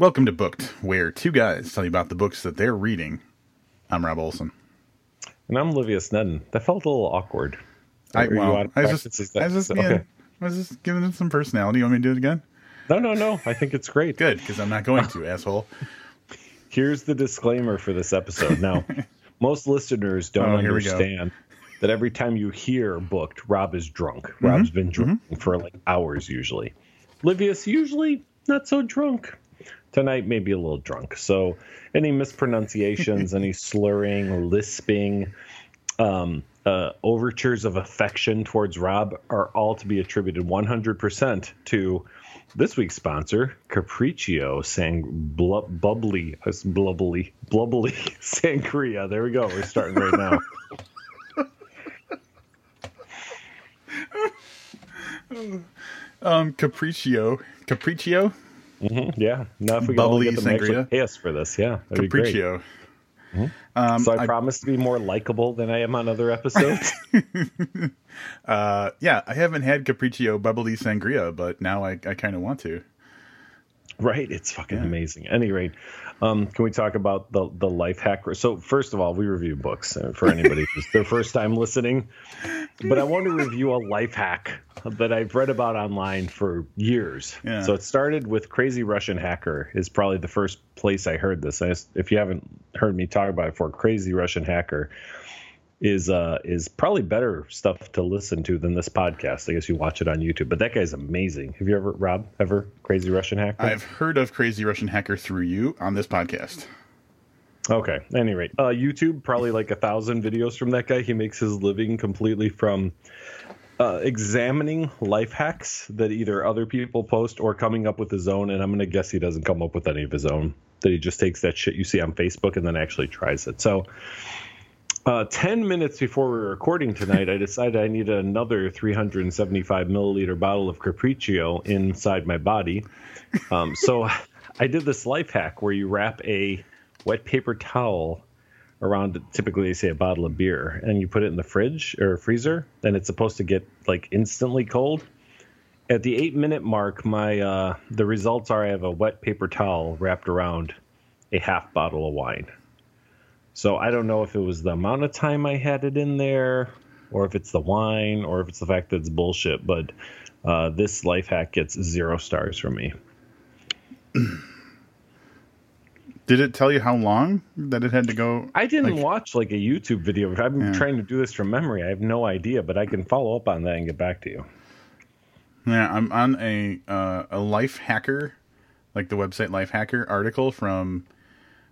Welcome to Booked, where two guys tell you about the books that they're reading. I'm Rob Olson. And I'm Olivia Snedden. That felt a little awkward. I, well, I was just, I was just, okay. yeah, I was just giving it some personality. You want me to do it again? No, no, no. I think it's great. Good, because I'm not going to, asshole. Here's the disclaimer for this episode. Now, most listeners don't Oh, here we go. understand that every time you hear booked, Rob is drunk. Mm-hmm. Rob's been drunk for like hours usually. Livius usually not so drunk. Tonight maybe a little drunk. So any mispronunciations, any slurring, lisping, um, uh, overtures of affection towards Rob are all to be attributed 100% to this week's sponsor, Capriccio Sang Blub- Bubbly, uh, Blubbly, Blubbly Sangria. There we go. We're starting right now. Um, Capriccio. Capriccio? Hmm yeah. Now if we Bubbly get them sangria? pay us for this, yeah, that'd. Capriccio. Um, So I, I- promise to be more likable than I am on other episodes. Uh, yeah, I haven't had Capriccio Bubbly Sangria, but now I, I kind of want to. Right, it's fucking amazing. At any rate, um, can we talk about the the life hack? So first of all, we review books uh, for anybody who's their first time listening. But I want to review a life hack that I've read about online for years. Yeah. So it started with Crazy Russian Hacker is probably the first place I heard this. I just- if you haven't heard me talk about it before, Crazy Russian Hacker is uh is probably better stuff to listen to than this podcast. I guess you watch it on YouTube. But that guy's amazing. Have you ever Rob ever Crazy Russian Hacker? I've heard of Crazy Russian Hacker through you on this podcast. Okay. At any rate, uh, YouTube probably like a thousand videos from that guy. He makes his living completely from uh, examining life hacks that either other people post or coming up with his own. And I'm gonna guess he doesn't come up with any of his own. That he just takes that shit you see on Facebook and then actually tries it. So. Uh, 10 minutes before we were recording tonight, I decided I needed another 375 milliliter bottle of Capriccio inside my body. Um, so I did this life hack where you wrap a wet paper towel around typically they say a bottle of beer and you put it in the fridge or freezer and it's supposed to get like instantly cold at the eight minute mark my uh the results are i have a wet paper towel wrapped around a half bottle of wine so i don't know if it was the amount of time i had it in there or if it's the wine or if it's the fact that it's bullshit but uh, this life hack gets zero stars from me Did it tell you how long that it had to go? I didn't Like- watch like a YouTube video. I'm Yeah. trying to do this from memory. I have no idea, but I can follow up on that and get back to you. Yeah, I'm on a uh, a Life Hacker, like the website Life Hacker article from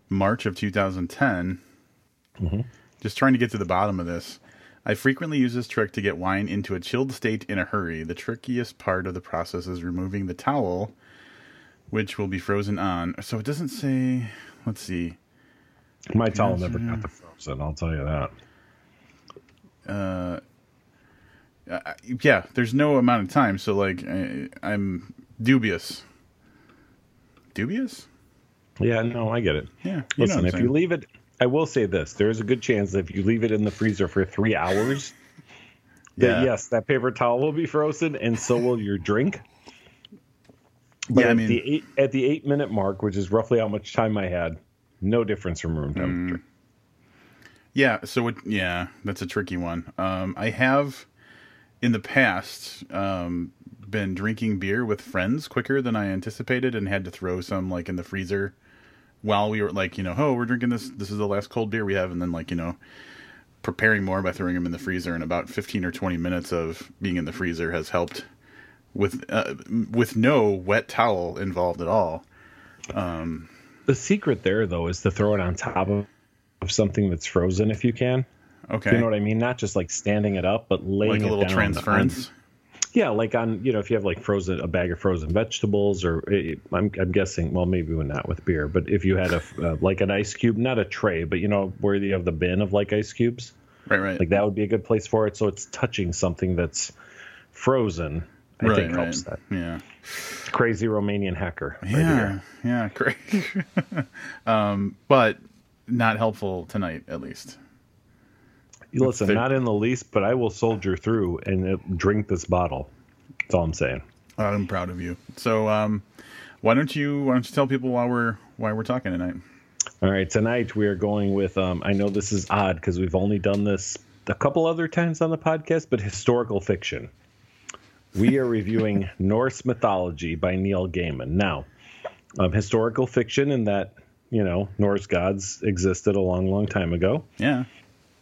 March of 2010. Just trying to get to the bottom of this. I frequently use this trick to get wine into a chilled state in a hurry. The trickiest part of the process is removing the towel, which will be frozen on. So it doesn't say. Let's see. My towel never got the frozen. I'll tell you that. Uh, yeah, there's no amount of time, so like I, I'm dubious. Dubious? Yeah, no, I get it. Yeah. you know Listen, if saying. you leave it, I will say this: there is a good chance that if you leave it in the freezer for three hours, that yes, that paper towel will be frozen, and so will your drink. But Yeah, I at the eight at the eight minute mark, which is roughly how much time I had, no difference from Mm. room temperature. Yeah, so it, yeah, that's a tricky one. Um, I have in the past um, been drinking beer with friends quicker than I anticipated, and had to throw some like in the freezer while we were like, you know, oh, we're drinking this. This is the last cold beer we have, and then like you know, preparing more by throwing them in the freezer. And about fifteen or twenty minutes of being in the freezer has helped with uh, with no wet towel involved at all. Um, The secret there, though, is to throw it on top of, of something that's frozen if you can. Okay, You know what I mean? Not just like standing it up, but laying it. like a it little down transference. Yeah, like on you know if you have like frozen a bag of frozen vegetables, or eh, I'm I'm guessing well maybe not with beer, but if you had a uh, like an ice cube, not a tray, but you know where you have the bin of like ice cubes, right, right. like that would be a good place for it. So it's touching something that's frozen. I right, think right. helps that. Yeah. Crazy Romanian hacker. right Yeah, here. yeah, great. um, but not helpful tonight, at least. You Listen, They're- not in the least, but I will soldier through and uh, drink this bottle. That's all I'm saying. I'm proud of you. So, um, why don't you why don't you tell people why we're why we're talking tonight? All right, tonight we are going with. Um, I know this is odd because we've only done this a couple other times on the podcast, but historical fiction. We are reviewing Norse mythology by Neil Gaiman. Now, um, historical fiction in that you know Norse gods existed a long, long time ago. Yeah.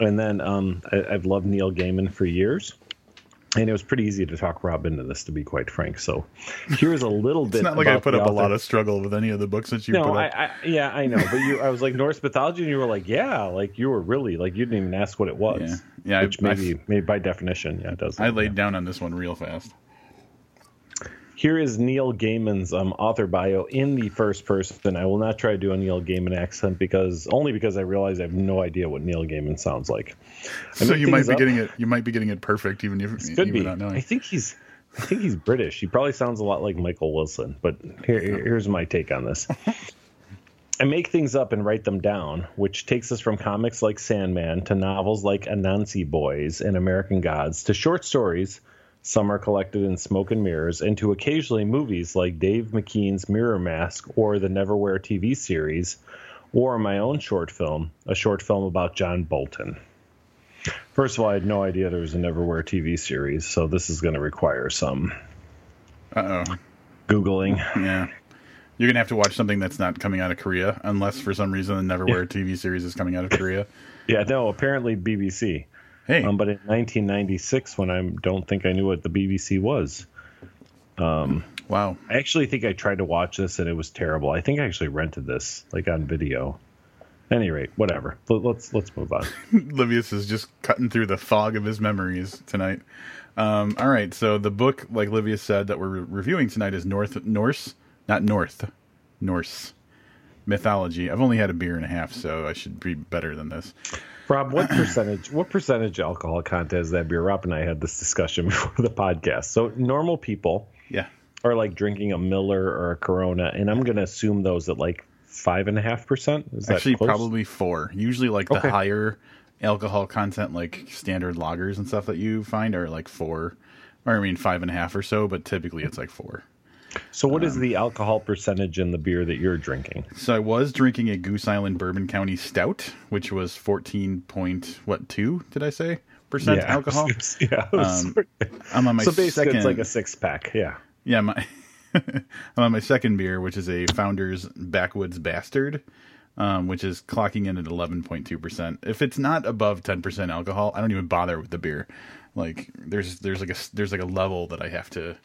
And then um, I, I've loved Neil Gaiman for years and it was pretty easy to talk Rob into this, to be quite frank. So here's a little bit. It's not like I put up author. a lot of struggle with any of the books that you no, put up. I, I, yeah, I know. But you, I was like Norse mythology, and you were like, yeah, like you were really like you didn't even ask what it was. Yeah, yeah. Which I, maybe, maybe by definition, yeah, it does. I laid yeah. down on this one real fast. Here is Neil Gaiman's um, author bio in the first person. I will not try to do a Neil Gaiman accent because only because I realize I have no idea what Neil Gaiman sounds like. I so you might be up. getting it. You might be getting it perfect, even if this could even be. not knowing. I think he's. I think he's British. He probably sounds a lot like Michael Wilson. But here, here's my take on this. I make things up and write them down, which takes us from comics like Sandman to novels like Anansi Boys and American Gods to short stories some are collected in Smoke and Mirrors, and to occasionally movies like Dave McKean's Mirror Mask or the Neverwhere TV series, or my own short film, a short film about John Bolton. First of all, I had no idea there was a Neverwhere TV series, so this is going to require some uh oh googling. Yeah, you're gonna have to watch something that's not coming out of Korea, unless for some reason the Neverwhere. TV series is coming out of Korea. yeah, no, apparently BBC. Hey. Um, but in 1996, when I don't think I knew what the BBC was. Um, wow. I actually think I tried to watch this and it was terrible. I think I actually rented this like on video. At any rate, whatever. Let's let's move on. Livius is just cutting through the fog of his memories tonight. Um, all right, so the book, like Livius said, that we're re- reviewing tonight is North Norse, not North, Norse mythology. I've only had a beer and a half, so I should be better than this. Rob, what percentage what percentage alcohol content is that beer? Rob and I had this discussion before the podcast. So normal people yeah are like drinking a Miller or a Corona, and I'm gonna assume those at like five and a half percent. Is Actually, close? probably four. Usually, like the okay. higher alcohol content, like standard lagers and stuff that you find, are like four, or I mean five and a half or so. But typically, it's like four. So, what um, is the alcohol percentage in the beer that you're drinking? So, I was drinking a Goose Island Bourbon County Stout, which was fourteen point what two did I say percent yeah. alcohol? yeah, um, I'm on my so basically second. It's like a six pack. Yeah, yeah. My I'm on my second beer, which is a Founder's Backwoods Bastard. Um, which is clocking in at 11.2%. If it's not above 10% alcohol, I don't even bother with the beer. Like there's there's like a there's like a level that I have to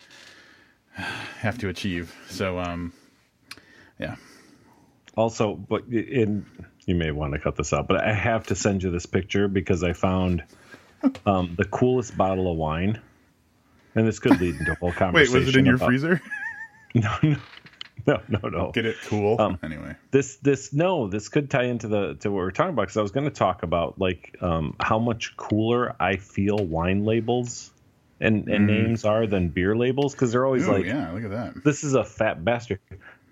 have to achieve. So, um, yeah. Also, but in you may want to cut this out, but I have to send you this picture because I found um, the coolest bottle of wine, and this could lead into a whole conversation. Wait, was it in your about, freezer? No, no, no, no, no. Get it cool. Um, anyway, this this no, this could tie into the to what we're talking about because I was going to talk about like um, how much cooler I feel wine labels and, and mm. names are than beer labels because they're always Ooh, like, yeah, look at that. This is a fat bastard.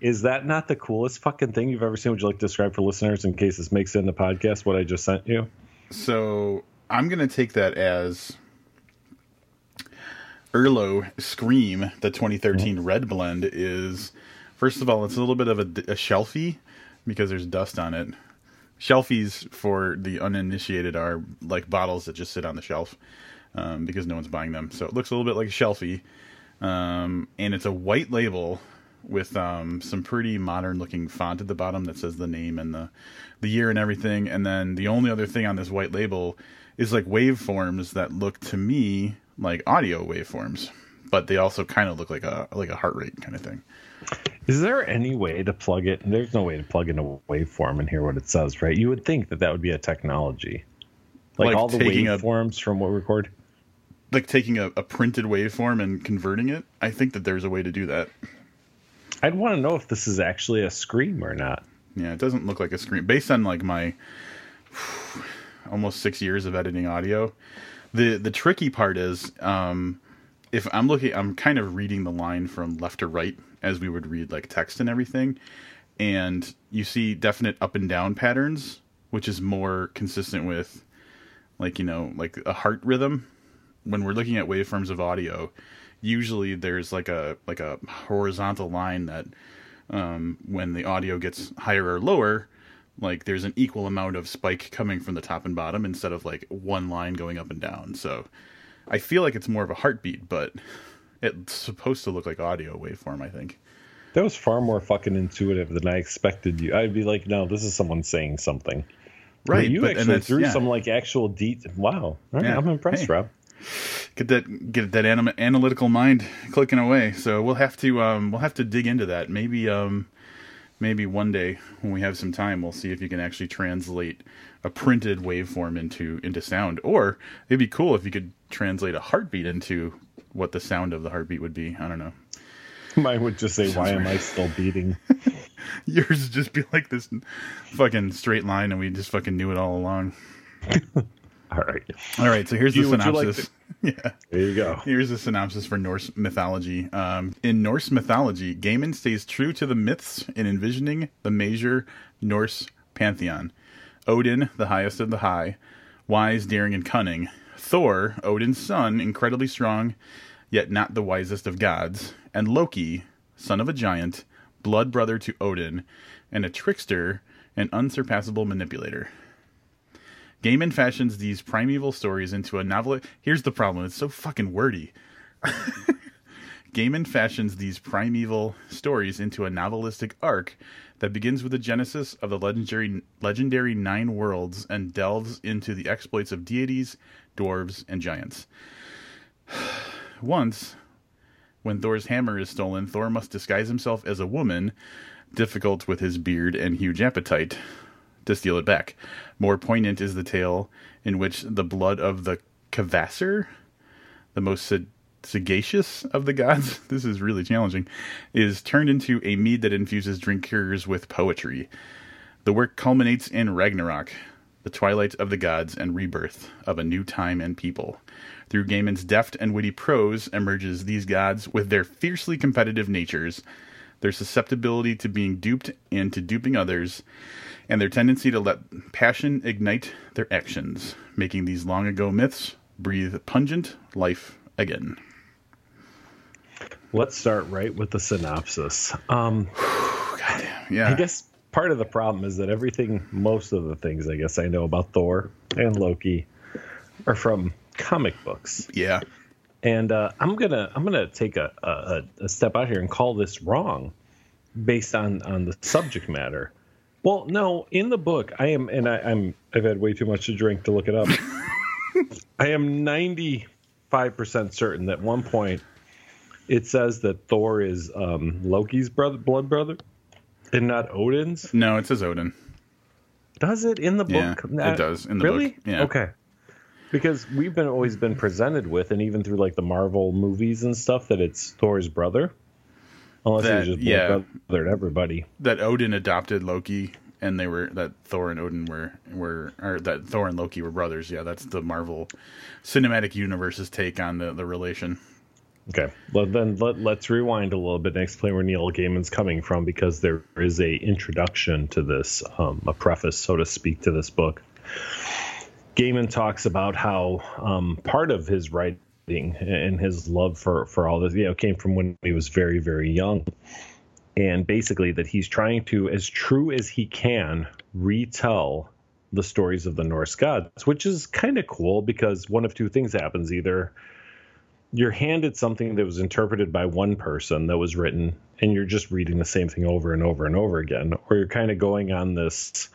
Is that not the coolest fucking thing you've ever seen? Would you like to describe for listeners in case this makes it in the podcast what I just sent you? So I'm going to take that as Erlo Scream, the 2013 mm-hmm. red blend, is first of all, it's a little bit of a, a shelfie because there's dust on it. Shelfies for the uninitiated are like bottles that just sit on the shelf um, because no one's buying them. So it looks a little bit like a shelfie, um, and it's a white label with um, some pretty modern looking font at the bottom that says the name and the the year and everything. And then the only other thing on this white label is like waveforms that look to me like audio waveforms, but they also kind of look like a like a heart rate kind of thing. Is there any way to plug it? There's no way to plug in a waveform and hear what it says, right? You would think that that would be a technology, like, like all the waveforms a, from what we record like taking a, a printed waveform and converting it. I think that there's a way to do that. I'd want to know if this is actually a scream or not. Yeah, it doesn't look like a scream. Based on like my almost six years of editing audio, the the tricky part is um, if I'm looking, I'm kind of reading the line from left to right as we would read like text and everything, and you see definite up and down patterns, which is more consistent with like you know like a heart rhythm when we're looking at waveforms of audio, usually there's like a like a horizontal line that um, when the audio gets higher or lower, like there's an equal amount of spike coming from the top and bottom instead of like one line going up and down. So I feel like it's more of a heartbeat, but it's supposed to look like audio waveform. I think. That was far more fucking intuitive than I expected you. I'd be like, no, this is someone saying something. Right, But you but- actually threw yeah. some like actual deep. Wow, right, Yeah. I'm impressed, Hey. Rob. Get that get that anim- analytical mind clicking away. So we'll have to um, we'll have to dig into that. Maybe um, maybe one day when we have some time, we'll see if you can actually translate a printed waveform into into sound. Or it'd be cool if you could translate a heartbeat into what the sound of the heartbeat would be. I don't know. Mine would just say, "Why am I still beating?" Yours would just be like this fucking straight line, and we just fucking knew it all along. All right, All right, so here's the You- you like synopsis. yeah. there you go. Here's the synopsis for Norse mythology. Um, in Norse mythology, Gaiman stays true to the myths in envisioning the major Norse pantheon. Odin, the highest of the high, wise, daring, and cunning. Thor, Odin's son, incredibly strong, yet not the wisest of gods. And Loki, son of a giant, blood brother to Odin, and a trickster and unsurpassable manipulator. Gaiman fashions these primeval stories into a novel. Here's the problem: it's so fucking wordy. Gaiman fashions these primeval stories into a novelistic arc that begins with the genesis of the legendary legendary nine worlds and delves into the exploits of deities, dwarves, and giants. Once, when Thor's hammer is stolen, Thor must disguise himself as a woman, difficult with his beard and huge appetite, to steal it back. More poignant is the tale in which the blood of the Kvasir, the most sa- sagacious of the gods, this is really challenging, is turned into a mead that infuses drinkers with poetry. The work culminates in Ragnarok, the twilight of the gods and rebirth of a new time and people. Through Gaiman's deft and witty prose emerges these gods with their fiercely competitive natures, their susceptibility to being duped and to duping others, and their tendency to let passion ignite their actions, making these long ago myths breathe pungent life again. Let's start right with the synopsis. Um, Yeah. I guess part of the problem is that everything, most of the things I guess I know about Thor and Loki, are from comic books. Yeah. and uh, I'm gonna I'm gonna take a, a a step out here and call this wrong, based on on the subject matter. Well, no, in the book I am, and I, I'm I've had way too much to drink to look it up. I am 95 percent certain that one point it says that Thor is um, Loki's brother, blood brother, and not Odin's. No, it says Odin. Does it in the Yeah, book? it does in the really? book, yeah. Okay. Because we've been always been presented with, and even through like the Marvel movies and stuff, that it's Thor's brother. Unless That- he's just yeah. to everybody. That Odin adopted Loki and they were that Thor and Odin were were or that Thor and Loki were brothers. Yeah, that's the Marvel Cinematic Universe's take on the, the relation. Okay. Well, then let, let's rewind a little bit and explain where Neil Gaiman's coming from, because there is a introduction to this, um, a preface, so to speak, to this book. Gaiman talks about how um, part of his writing and his love for for all this, you know, came from when he was very very young, and basically that he's trying to, as true as he can, retell the stories of the Norse gods, which is kind of cool because one of two things happens: either you're handed something that was interpreted by one person that was written and you're just reading the same thing over and over and over again or you're kind of going on this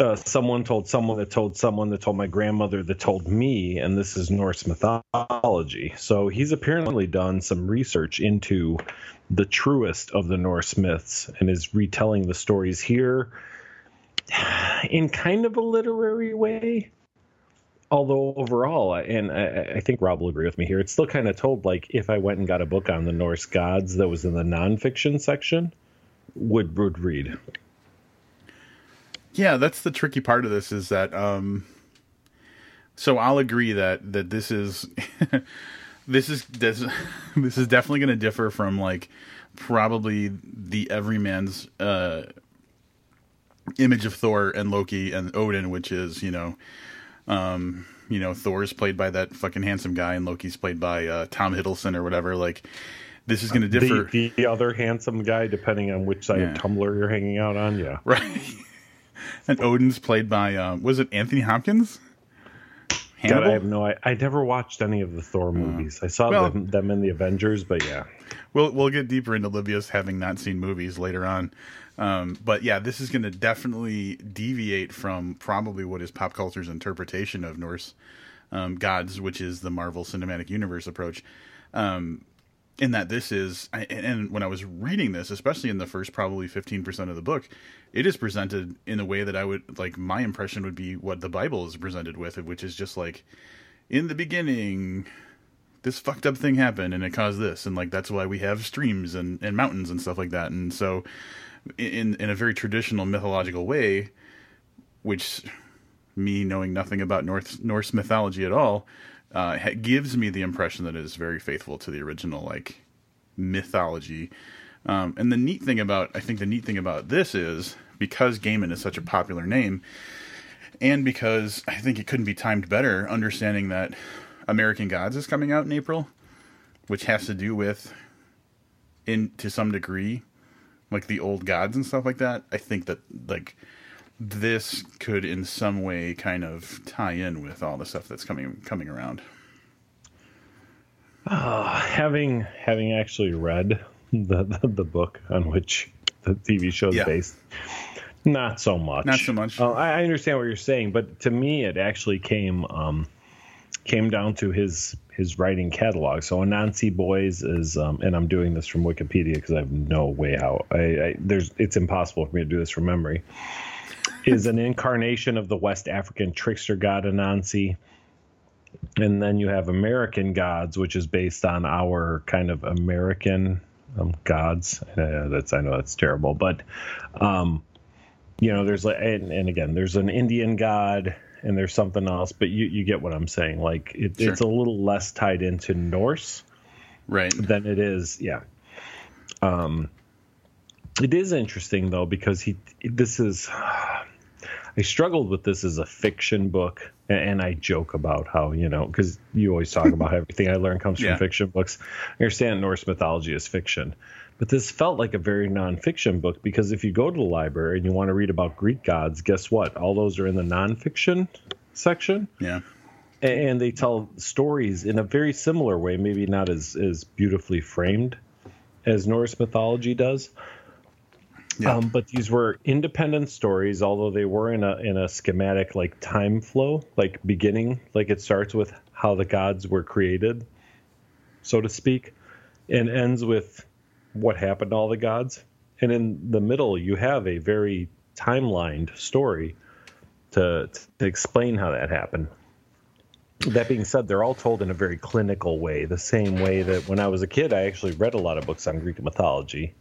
uh, someone told someone that told someone that told my grandmother that told me and this is norse mythology so he's apparently done some research into the truest of the norse myths and is retelling the stories here in kind of a literary way although overall, and I, I think Rob will agree with me here, it's still kind of told like if I went and got a book on the Norse gods that was in the nonfiction section, would would read. Yeah, that's the tricky part of this is that um so I'll agree that that this is this is this, this is definitely going to differ from like probably the everyman's uh image of Thor and Loki and Odin which is, you know, um you know, Thor's played by that fucking handsome guy and Loki's played by uh Tom Hiddleston or whatever like this is going to differ. The, the, other handsome guy, depending on which side yeah. of Tumblr you're hanging out on, yeah. Right. and Odin's played by, uh, was it Anthony Hopkins? God, I have no. I, I never watched any of the Thor movies. I saw well, them, them in the Avengers, but yeah. We'll we'll get deeper into Livius having not seen movies later on. Um, but yeah, this is going to definitely deviate from probably what is pop culture's interpretation of Norse um, gods, which is the Marvel Cinematic Universe approach. Um, in that this is, and when I was reading this, especially in the first probably fifteen percent of the book, it is presented in a way that I would like. My impression would be what the Bible is presented with, which is just like, in the beginning, this fucked up thing happened and it caused this, and like that's why we have streams and and mountains and stuff like that, and so in in a very traditional mythological way, which me knowing nothing about North Norse mythology at all, uh, gives me the impression that it is very faithful to the original like mythology. Um, and the neat thing about I think the neat thing about this is because Gaiman is such a popular name, and because I think it couldn't be timed better, understanding that American Gods is coming out in April, which has to do with, in to some degree, like the old gods and stuff like that. I think that like this could in some way kind of tie in with all the stuff that's coming coming around. Uh, having having actually read the, the, the book on which the TV show is yeah. based, not so much. Not so much. Uh, I, I, understand what you're saying, but to me, it actually came um, came down to his his writing catalog. So Anansi Boys is, um, and I'm doing this from Wikipedia because I have no way how I, I, there's it's impossible for me to do this from memory. Is an incarnation of the West African trickster god Anansi. And then you have American gods, which is based on our kind of American um, gods. Uh, that's I know that's terrible, but um, you know, there's like, and, and again, there's an Indian god, and there's something else, but you, you get what I'm saying. Like it, sure. it's a little less tied into Norse, right? Than it is, yeah. Um, it is interesting though because he this is. I struggled with this as a fiction book, and I joke about how you know because you always talk about everything I learn comes yeah. from fiction books. I understand Norse mythology is fiction, but this felt like a very nonfiction book because if you go to the library and you want to read about Greek gods, guess what? All those are in the nonfiction section. Yeah. And they tell stories in a very similar way, maybe not as, as beautifully framed as Norse mythology does. Yeah. Um, but these were independent stories, although they were in a in a schematic like time flow, like beginning, like it starts with how the gods were created, so to speak, and ends with what happened to all the gods. And in the middle, you have a very timelined story to, to explain how that happened. That being said, they're all told in a very clinical way, the same way that when I was a kid, I actually read a lot of books on Greek mythology.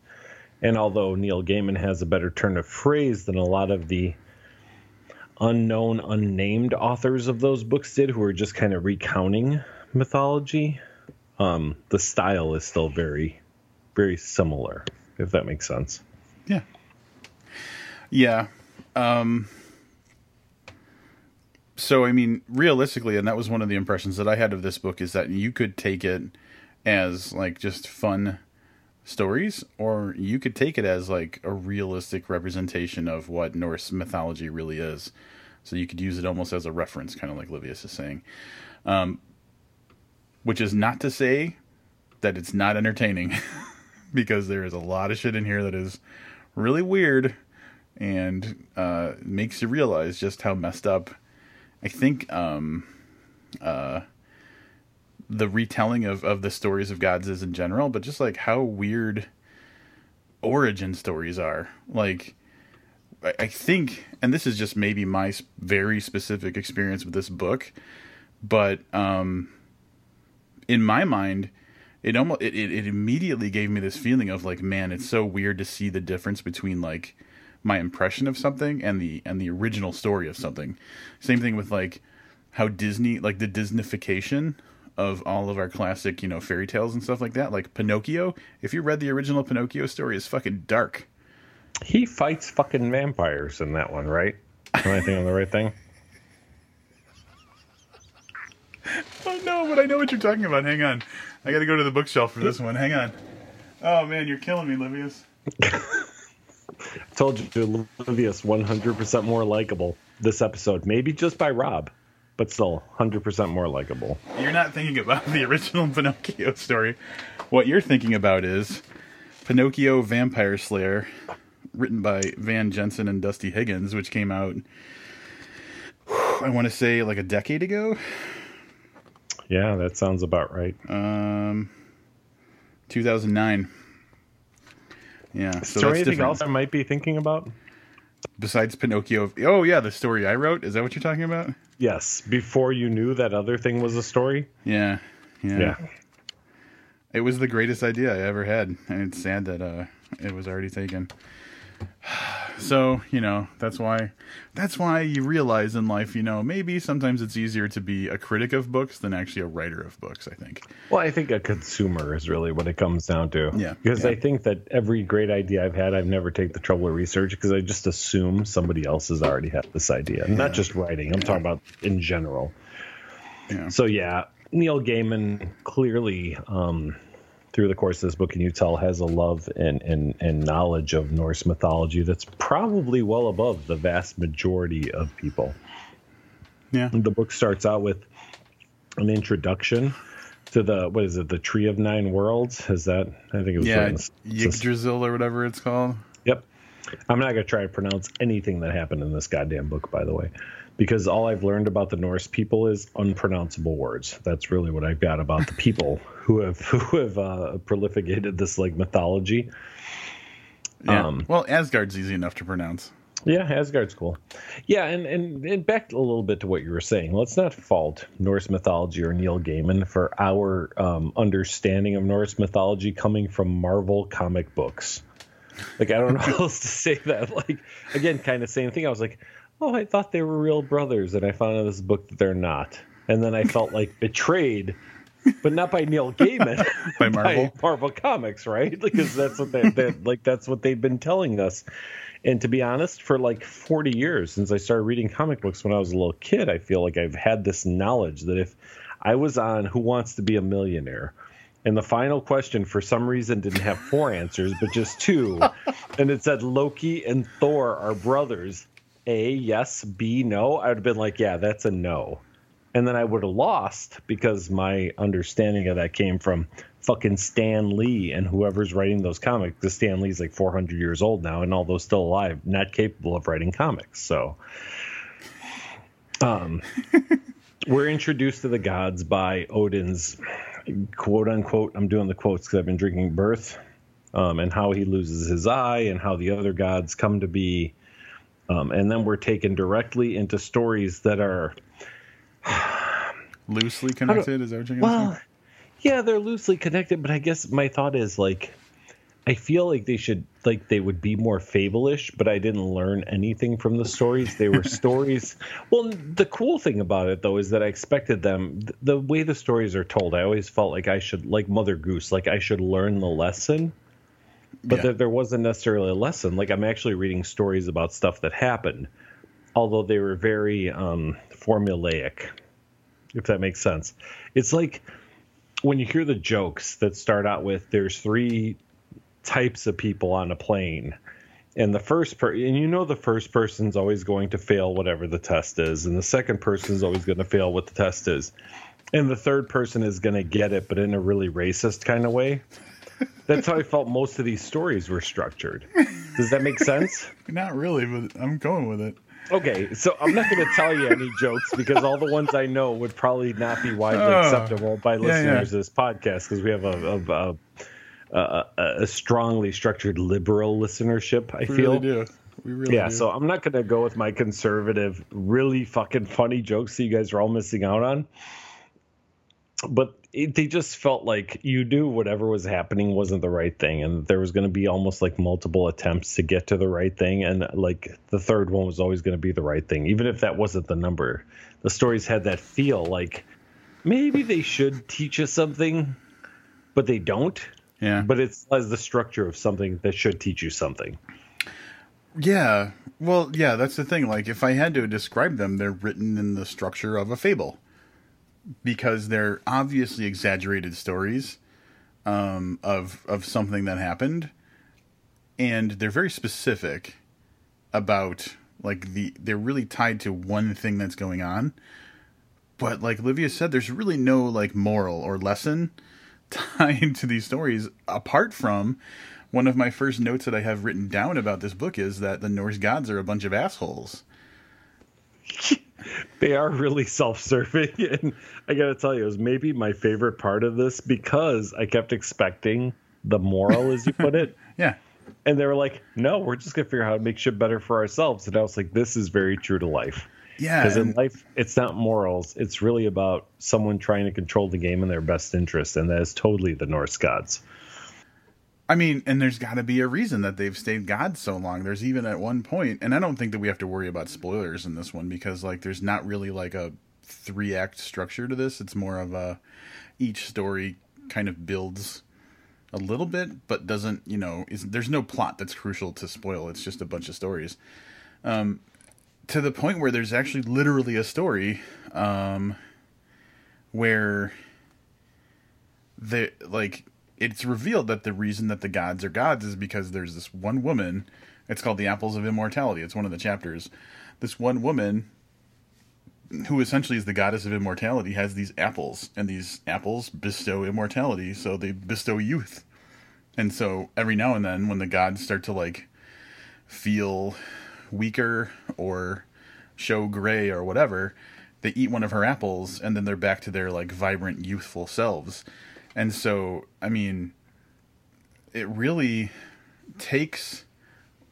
And although Neil Gaiman has a better turn of phrase than a lot of the unknown, unnamed authors of those books did, who are just kind of recounting mythology, um, the style is still very very similar, if that makes sense. Yeah. Yeah. Um, so, I mean, realistically, and that was one of the impressions that I had of this book is that you could take it as like just fun stories, or you could take it as like a realistic representation of what Norse mythology really is. So you could use it almost as a reference, kind of like Livius is saying. Um, which is not to say that it's not entertaining. because there is a lot of shit in here that is really weird and uh, makes you realize just how messed up. I think um, uh, the retelling of, of the stories of gods is in general, but just like how weird origin stories are. Like, I, I think, and this is just maybe my very specific experience with this book, but um, in my mind, it almost it, it, it immediately gave me this feeling of like man it's so weird to see the difference between like my impression of something and the and the original story of something same thing with like how disney like the disneyfication of all of our classic you know fairy tales and stuff like that like pinocchio if you read the original pinocchio story is fucking dark he fights fucking vampires in that one right am i thinking the right thing oh no but i know what you're talking about hang on I got to go to the bookshelf for this one. Hang on. Oh man, you're killing me, Livius. I Told you, Livius, 100% more likable this episode. Maybe just by Rob, but still 100% more likable. You're not thinking about the original Pinocchio story. What you're thinking about is Pinocchio Vampire Slayer, written by Van Jensen and Dusty Higgins, which came out, I want to say, like a decade ago. Yeah, that sounds about right. Um, 2009. Yeah. So Is there anything else I might be thinking about? Besides Pinocchio. Oh, yeah, the story I wrote. Is that what you're talking about? Yes. Before you knew that other thing was a story? Yeah. Yeah. Yeah. It was the greatest idea I ever had. And it's sad that uh, it was already taken. So, you know, that's why that's why you realize in life, you know, maybe sometimes it's easier to be a critic of books than actually a writer of books, I think. Well, I think a consumer is really what it comes down to. Yeah, Because yeah. I think that every great idea I've had, I've never take the trouble to research because I just assume somebody else has already had this idea. Not just writing, I'm talking about in general. Yeah. So, yeah, Neil Gaiman clearly, um, through the course of this book, can you tell, has a love and, and, and knowledge of Norse mythology that's probably well above the vast majority of people. Yeah. The book starts out with an introduction to the what is it, the Tree of Nine Worlds? Is that I think it was Yeah, Yggdrasil or whatever it's called. Yep. I'm not gonna try to pronounce anything that happened in this goddamn book, by the way, because all I've learned about the Norse people is unpronounceable words. That's really what I've got about the people who have who have uh, prolificated this like mythology. Yeah. Um, well, Asgard's easy enough to pronounce. Yeah, Asgard's cool. Yeah, and, and and back a little bit to what you were saying. Let's not fault Norse mythology or Neil Gaiman for our um, understanding of Norse mythology coming from Marvel comic books. Like I don't know how else to say that. Like again, kind of same thing. I was like, oh, I thought they were real brothers, and I found in this book that they're not. And then I felt like betrayed, but not by Neil Gaiman, By Marvel? Marvel Comics, right? Because that's what they, they like. That's what they've been telling us. And to be honest, for like 40 years since I started reading comic books when I was a little kid, I feel like I've had this knowledge that if I was on Who Wants to Be a Millionaire, and the final question for some reason didn't have four answers, but just two, and it said Loki and Thor are brothers. A, yes. B, no. I would have been like, yeah, that's a no. And then I would have lost because my understanding of that came from fucking Stan Lee and whoever's writing those comics. The Stan Lee's like 400 years old now, and although still alive, not capable of writing comics. So, um, we're introduced to the gods by Odin's quote unquote. I'm doing the quotes because I've been drinking birth, um, and how he loses his eye, and how the other gods come to be. Um, and then we're taken directly into stories that are Loosely connected, is that what you're well, say? yeah, they're loosely connected, but I guess my thought is like, I feel like they should like they would be more fable-ish, but I didn't learn anything from the stories. They were stories. Well, the cool thing about it though is that I expected them th- the way the stories are told. I always felt like I should like Mother Goose, like I should learn the lesson. But Yeah. that there wasn't necessarily a lesson. Like I'm actually reading stories about stuff that happened, although they were very um, formulaic if that makes sense. It's like when you hear the jokes that start out with there's three types of people on a plane. And the first per and you know the first person's always going to fail whatever the test is, and the second person's always going to fail what the test is. And the third person is going to get it, but in a really racist kind of way. That's how I felt most of these stories were structured. Does that make sense? Not really, but I'm going with it. Okay, so I'm not going to tell you any jokes because all the ones I know would probably not be widely Oh, acceptable by listeners yeah. of this podcast because we have a, a, a, a, strongly structured liberal listenership. I We feel. really do. We really do. Yeah, do. so I'm not going to go with my conservative, really fucking funny jokes that you guys are all missing out on. But it, they just felt like you knew whatever was happening wasn't the right thing, and there was going to be almost like multiple attempts to get to the right thing, and like the third one was always going to be the right thing, even if that wasn't the number. The stories had that feel like maybe they should teach us something, but they don't. yeah. But it's as the structure of something that should teach you something. Yeah. Well, yeah, that's the thing. Like, if I had to describe them, they're written in the structure of a fable because they're obviously exaggerated stories. um, of of something that happened, and they're very specific about like the they're really tied to one thing that's going on. But like Livia said, there's really no like moral or lesson tied to these stories apart from one of my first notes that I have written down about this book is that the Norse gods are a bunch of assholes. they are really self-serving and i gotta tell you it was maybe my favorite part of this because i kept expecting the moral as you put it. Yeah. And they were like no we're just gonna figure out how to make shit better for ourselves. And i was like this is very true to life. Yeah because in life it's not morals. It's really about someone trying to control the game in their best interest and that is totally the norse gods I mean, and there's got to be a reason that they've stayed God so long. There's even at one point, and I don't think that we have to worry about spoilers in this one because like there's not really like a three act structure to this. It's more of a each story kind of builds a little bit, but doesn't you know? Is there's no plot that's crucial to spoil. It's just a bunch of stories. Um, to the point where there's actually literally a story um, where the like it's revealed that the reason that the gods are gods is because there's this one woman. It's called the Apples of Immortality. It's one of the chapters. This one woman, who essentially is the goddess of immortality, has these apples, and these apples bestow immortality, so they bestow youth. And so every now and then, when the gods start to like feel weaker or show gray or whatever, they eat one of her apples, and then they're back to their like vibrant, youthful selves and so, I mean, it really takes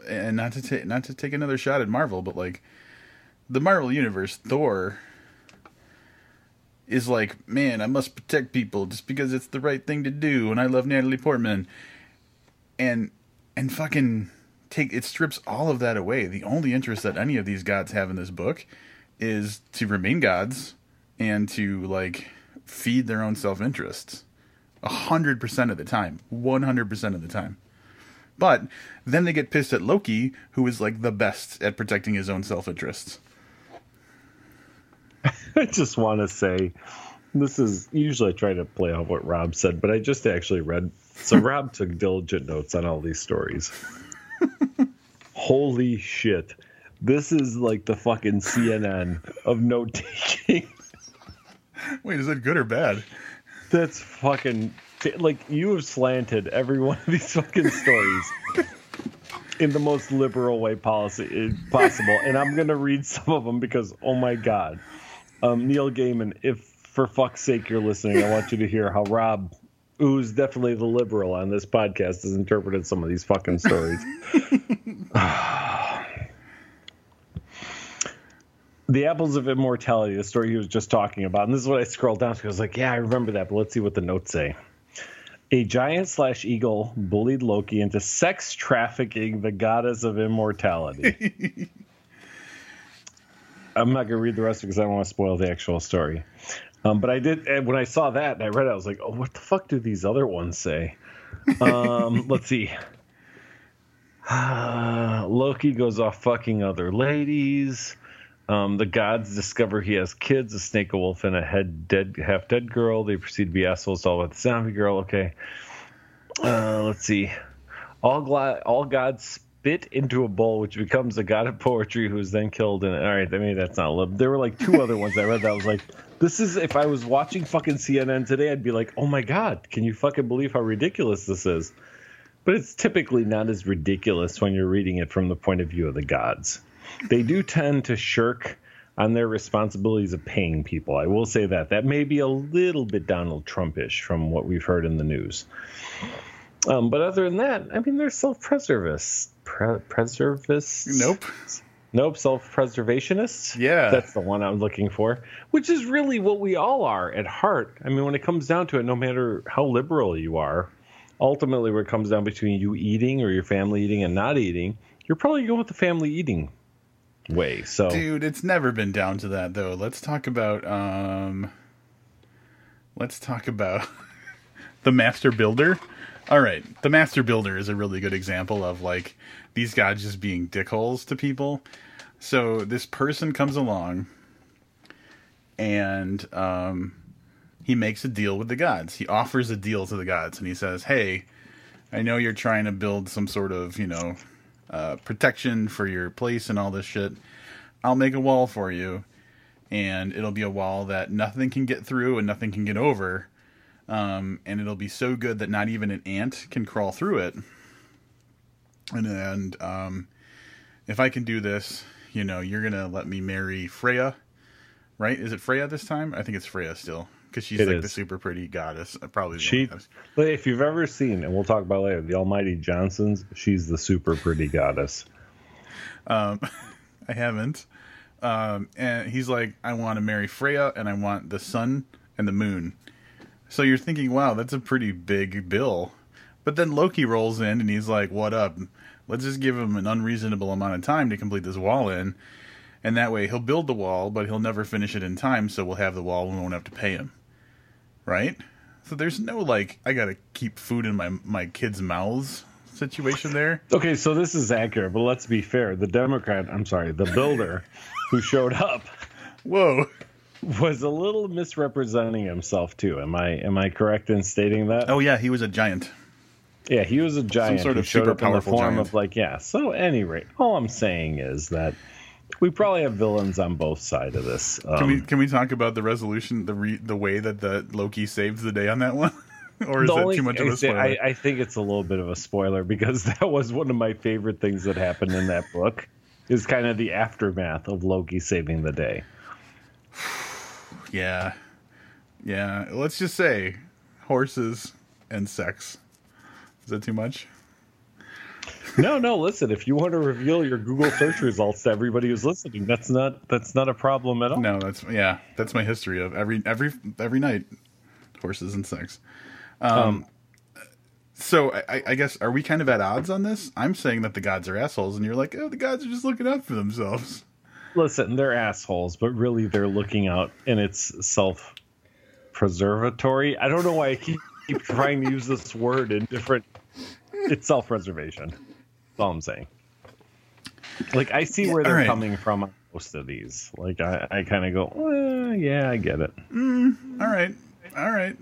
and not to take not to take another shot at Marvel, but like the Marvel universe, Thor is like, man, I must protect people just because it's the right thing to do, and I love Natalie Portman, and and fucking take it strips all of that away. The only interest that any of these gods have in this book is to remain gods and to like feed their own self interests. 100% of the time. 100% of the time. But then they get pissed at Loki, who is like the best at protecting his own self interests. I just want to say this is usually I try to play off what Rob said, but I just actually read. So Rob took diligent notes on all these stories. Holy shit. This is like the fucking CNN of note taking. Wait, is that good or bad? That's fucking like you have slanted every one of these fucking stories in the most liberal way eh, possible, and I'm gonna read some of them because oh my god, um, Neil Gaiman, if for fuck's sake you're listening, I want you to hear how Rob, who's definitely the liberal on this podcast, has interpreted some of these fucking stories. the apples of immortality, the story he was just talking about, and this is what I scrolled down to. I was like, yeah, I remember that, but let's see what the notes say. A giant slash eagle bullied Loki into sex trafficking the goddess of immortality. I'm not going to read the rest because I don't want to spoil the actual story. Um, but I did, and when I saw that and I read it, I was like, oh, what the fuck do these other ones say? Um, let's see. Loki goes off fucking other ladies. Um, the gods discover he has kids, a snake, a wolf, and a head dead, half dead girl. They proceed to be assholes all about the zombie girl. Okay. Uh, let's see. All, gla- all gods spit into a bowl, which becomes a god of poetry, who is then killed. And all right, I mean that's not. Lib- there were like two other ones I read that I was like, this is. If I was watching fucking CNN today, I'd be like, oh my god, can you fucking believe how ridiculous this is? But it's typically not as ridiculous when you're reading it from the point of view of the gods they do tend to shirk on their responsibilities of paying people. I will say that. That may be a little bit Donald Trumpish from what we've heard in the news. Um, but other than that, I mean, they're self-preservists. Pre- preservists? Nope. Nope, self-preservationists. Yeah, that's the one I'm looking for. Which is really what we all are at heart. I mean, when it comes down to it, no matter how liberal you are, ultimately, where it comes down between you eating or your family eating and not eating, you're probably going with the family eating way. So, dude, it's never been down to that though. Let's talk about um, let's talk about the master builder. All right, the master builder is a really good example of like these guys just being dickholes to people. So this person comes along and um, he makes a deal with the gods. He offers a deal to the gods, and he says, "Hey, I know you're trying to build some sort of you know uh, protection for your place and all this shit. I'll make a wall for you, and it'll be a wall that nothing can get through and nothing can get over." Um, and it'll be so good that not even an ant can crawl through it. And, and um, if I can do this, you know, you're gonna let me marry Freya, right? Is it Freya this time? I think it's Freya still because she's It like is. the super pretty goddess. uh, Probably the She, but if you've ever seen, and we'll talk about later, the Almighty Johnsons, she's the super pretty goddess. Um, I haven't. Um, and he's like, I want to marry Freya, and I want the sun and the moon. So you're thinking, wow, that's a pretty big bill. But then Loki rolls in, and he's like, "What up? Let's just give him an unreasonable amount of time to complete this wall in, and that way he'll build the wall, but he'll never finish it in time. So we'll have the wall, and we won't have to pay him, right? So there's no like, I gotta keep food in my my kids' mouths situation there. Okay, so this is accurate, but let's be fair. The Democrat, I'm sorry, the builder who showed up Whoa. was a little misrepresenting himself too. Am I am I correct in stating that? Oh yeah, he was a giant. Yeah, he was a giant Some sort of super up in the powerful form giant. of like yeah. So any rate, all I'm saying is that we probably have villains on both sides of this. Um, Can we can we talk about the resolution, the re, the way that the Loki saves the day on that one, or is that too much of a spoiler? I, I think it's a little bit of a spoiler because that was one of my favorite things that happened in that book. Is kind of the aftermath of Loki saving the day. yeah, yeah. Let's just say horses and sex. Is that too much? No, no. Listen, if you want to reveal your Google search results to everybody who's listening, that's not that's not a problem at all. No, that's yeah. That's my history of every every every night, horses and sex. Um, so I, I- I guess are we kind of at odds on this? I'm saying that the gods are assholes, and you're like, oh, the gods are just looking out for themselves. Listen, they're assholes, but really they're looking out and it's self preservatory. I don't know why I keep, keep trying to use this word in different. It's self preservation. That's all I'm saying. Like I see where they're right. coming from on most of these. Like I, I kind of go, eh, yeah, I get it. All right, all right.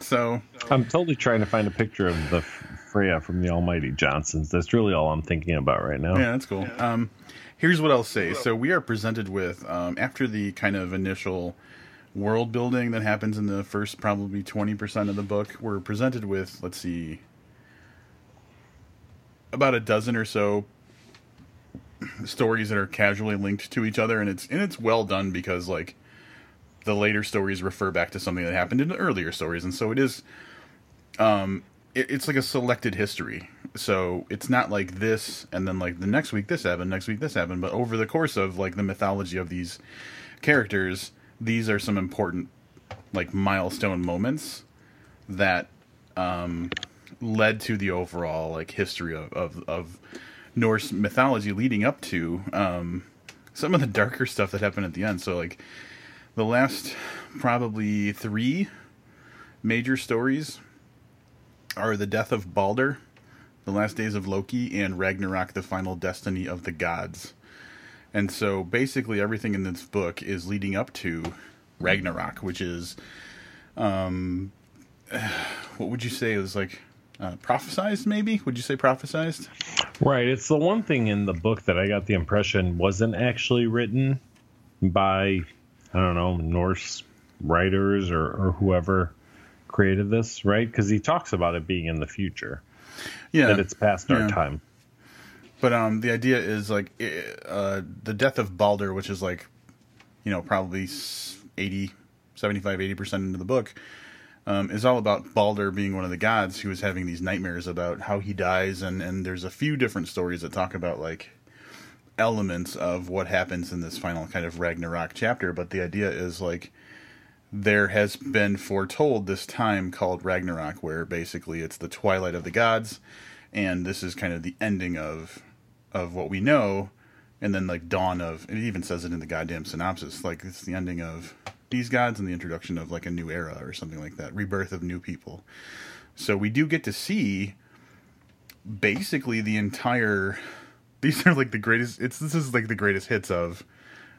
So I'm totally trying to find a picture of the Freya from the Almighty Johnsons. That's really all I'm thinking about right now. Yeah, that's cool. Um, here's what I'll say. So we are presented with um, after the kind of initial world building that happens in the first probably twenty percent of the book. We're presented with let's see, about a dozen or so stories that are casually linked to each other, and it's and it's well done because like the later stories refer back to something that happened in the earlier stories, and so it is it, it's like a selected history. So it's not like this, and then like the next week this happened, next week this happened. But over the course of like the mythology of these characters, these are some important like milestone moments that um, led to the overall like history of, of, of Norse mythology leading up to um, some of the darker stuff that happened at the end. So like the last probably three major stories are the death of Balder, the last days of Loki, and Ragnarok, the final destiny of the gods. And so basically everything in this book is leading up to Ragnarok, which is, um, what would you say is like uh, prophesized? Maybe would you say prophesized? Right. It's the one thing in the book that I got the impression wasn't actually written by, I don't know, Norse writers or, or whoever created this, right? Because he talks about it being in the future, Yeah, that it's past Yeah. our time. But um, the idea is like uh, the death of Balder, which is like, you know, probably s- 80, 75, 80% into the book, um, is all about Balder being one of the gods who is having these nightmares about how he dies. And, and there's a few different stories that talk about like elements of what happens in this final kind of Ragnarok chapter. But the idea is like there has been foretold this time called Ragnarok, where basically it's the twilight of the gods, and this is kind of the ending of of what we know, and then like dawn of. It even says it in the goddamn synopsis, like it's the ending of these gods and the introduction of like a new era or something like that, rebirth of new people. So we do get to see basically the entire. These are like the greatest. It's this is like the greatest hits of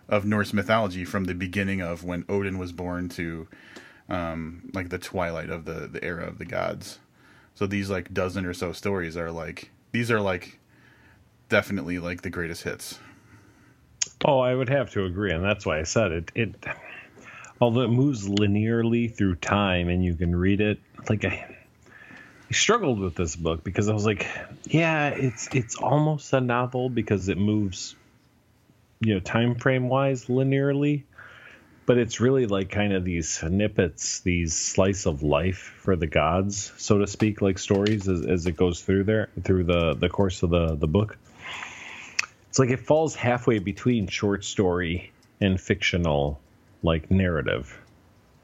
of Norse mythology from the beginning of when Odin was born to um, like the twilight of the the era of the gods. So these like dozen or so stories are like these are like definitely like the greatest hits. Oh, I would have to agree, and that's why I said it. It although it moves linearly through time and you can read it, like I, I struggled with this book because I was like, yeah, it's it's almost a novel because it moves, you know, time frame wise linearly, but it's really like kind of these snippets, these slice of life for the gods, so to speak, like stories as, as it goes through there through the the course of the the book. It's like it falls halfway between short story and fictional like narrative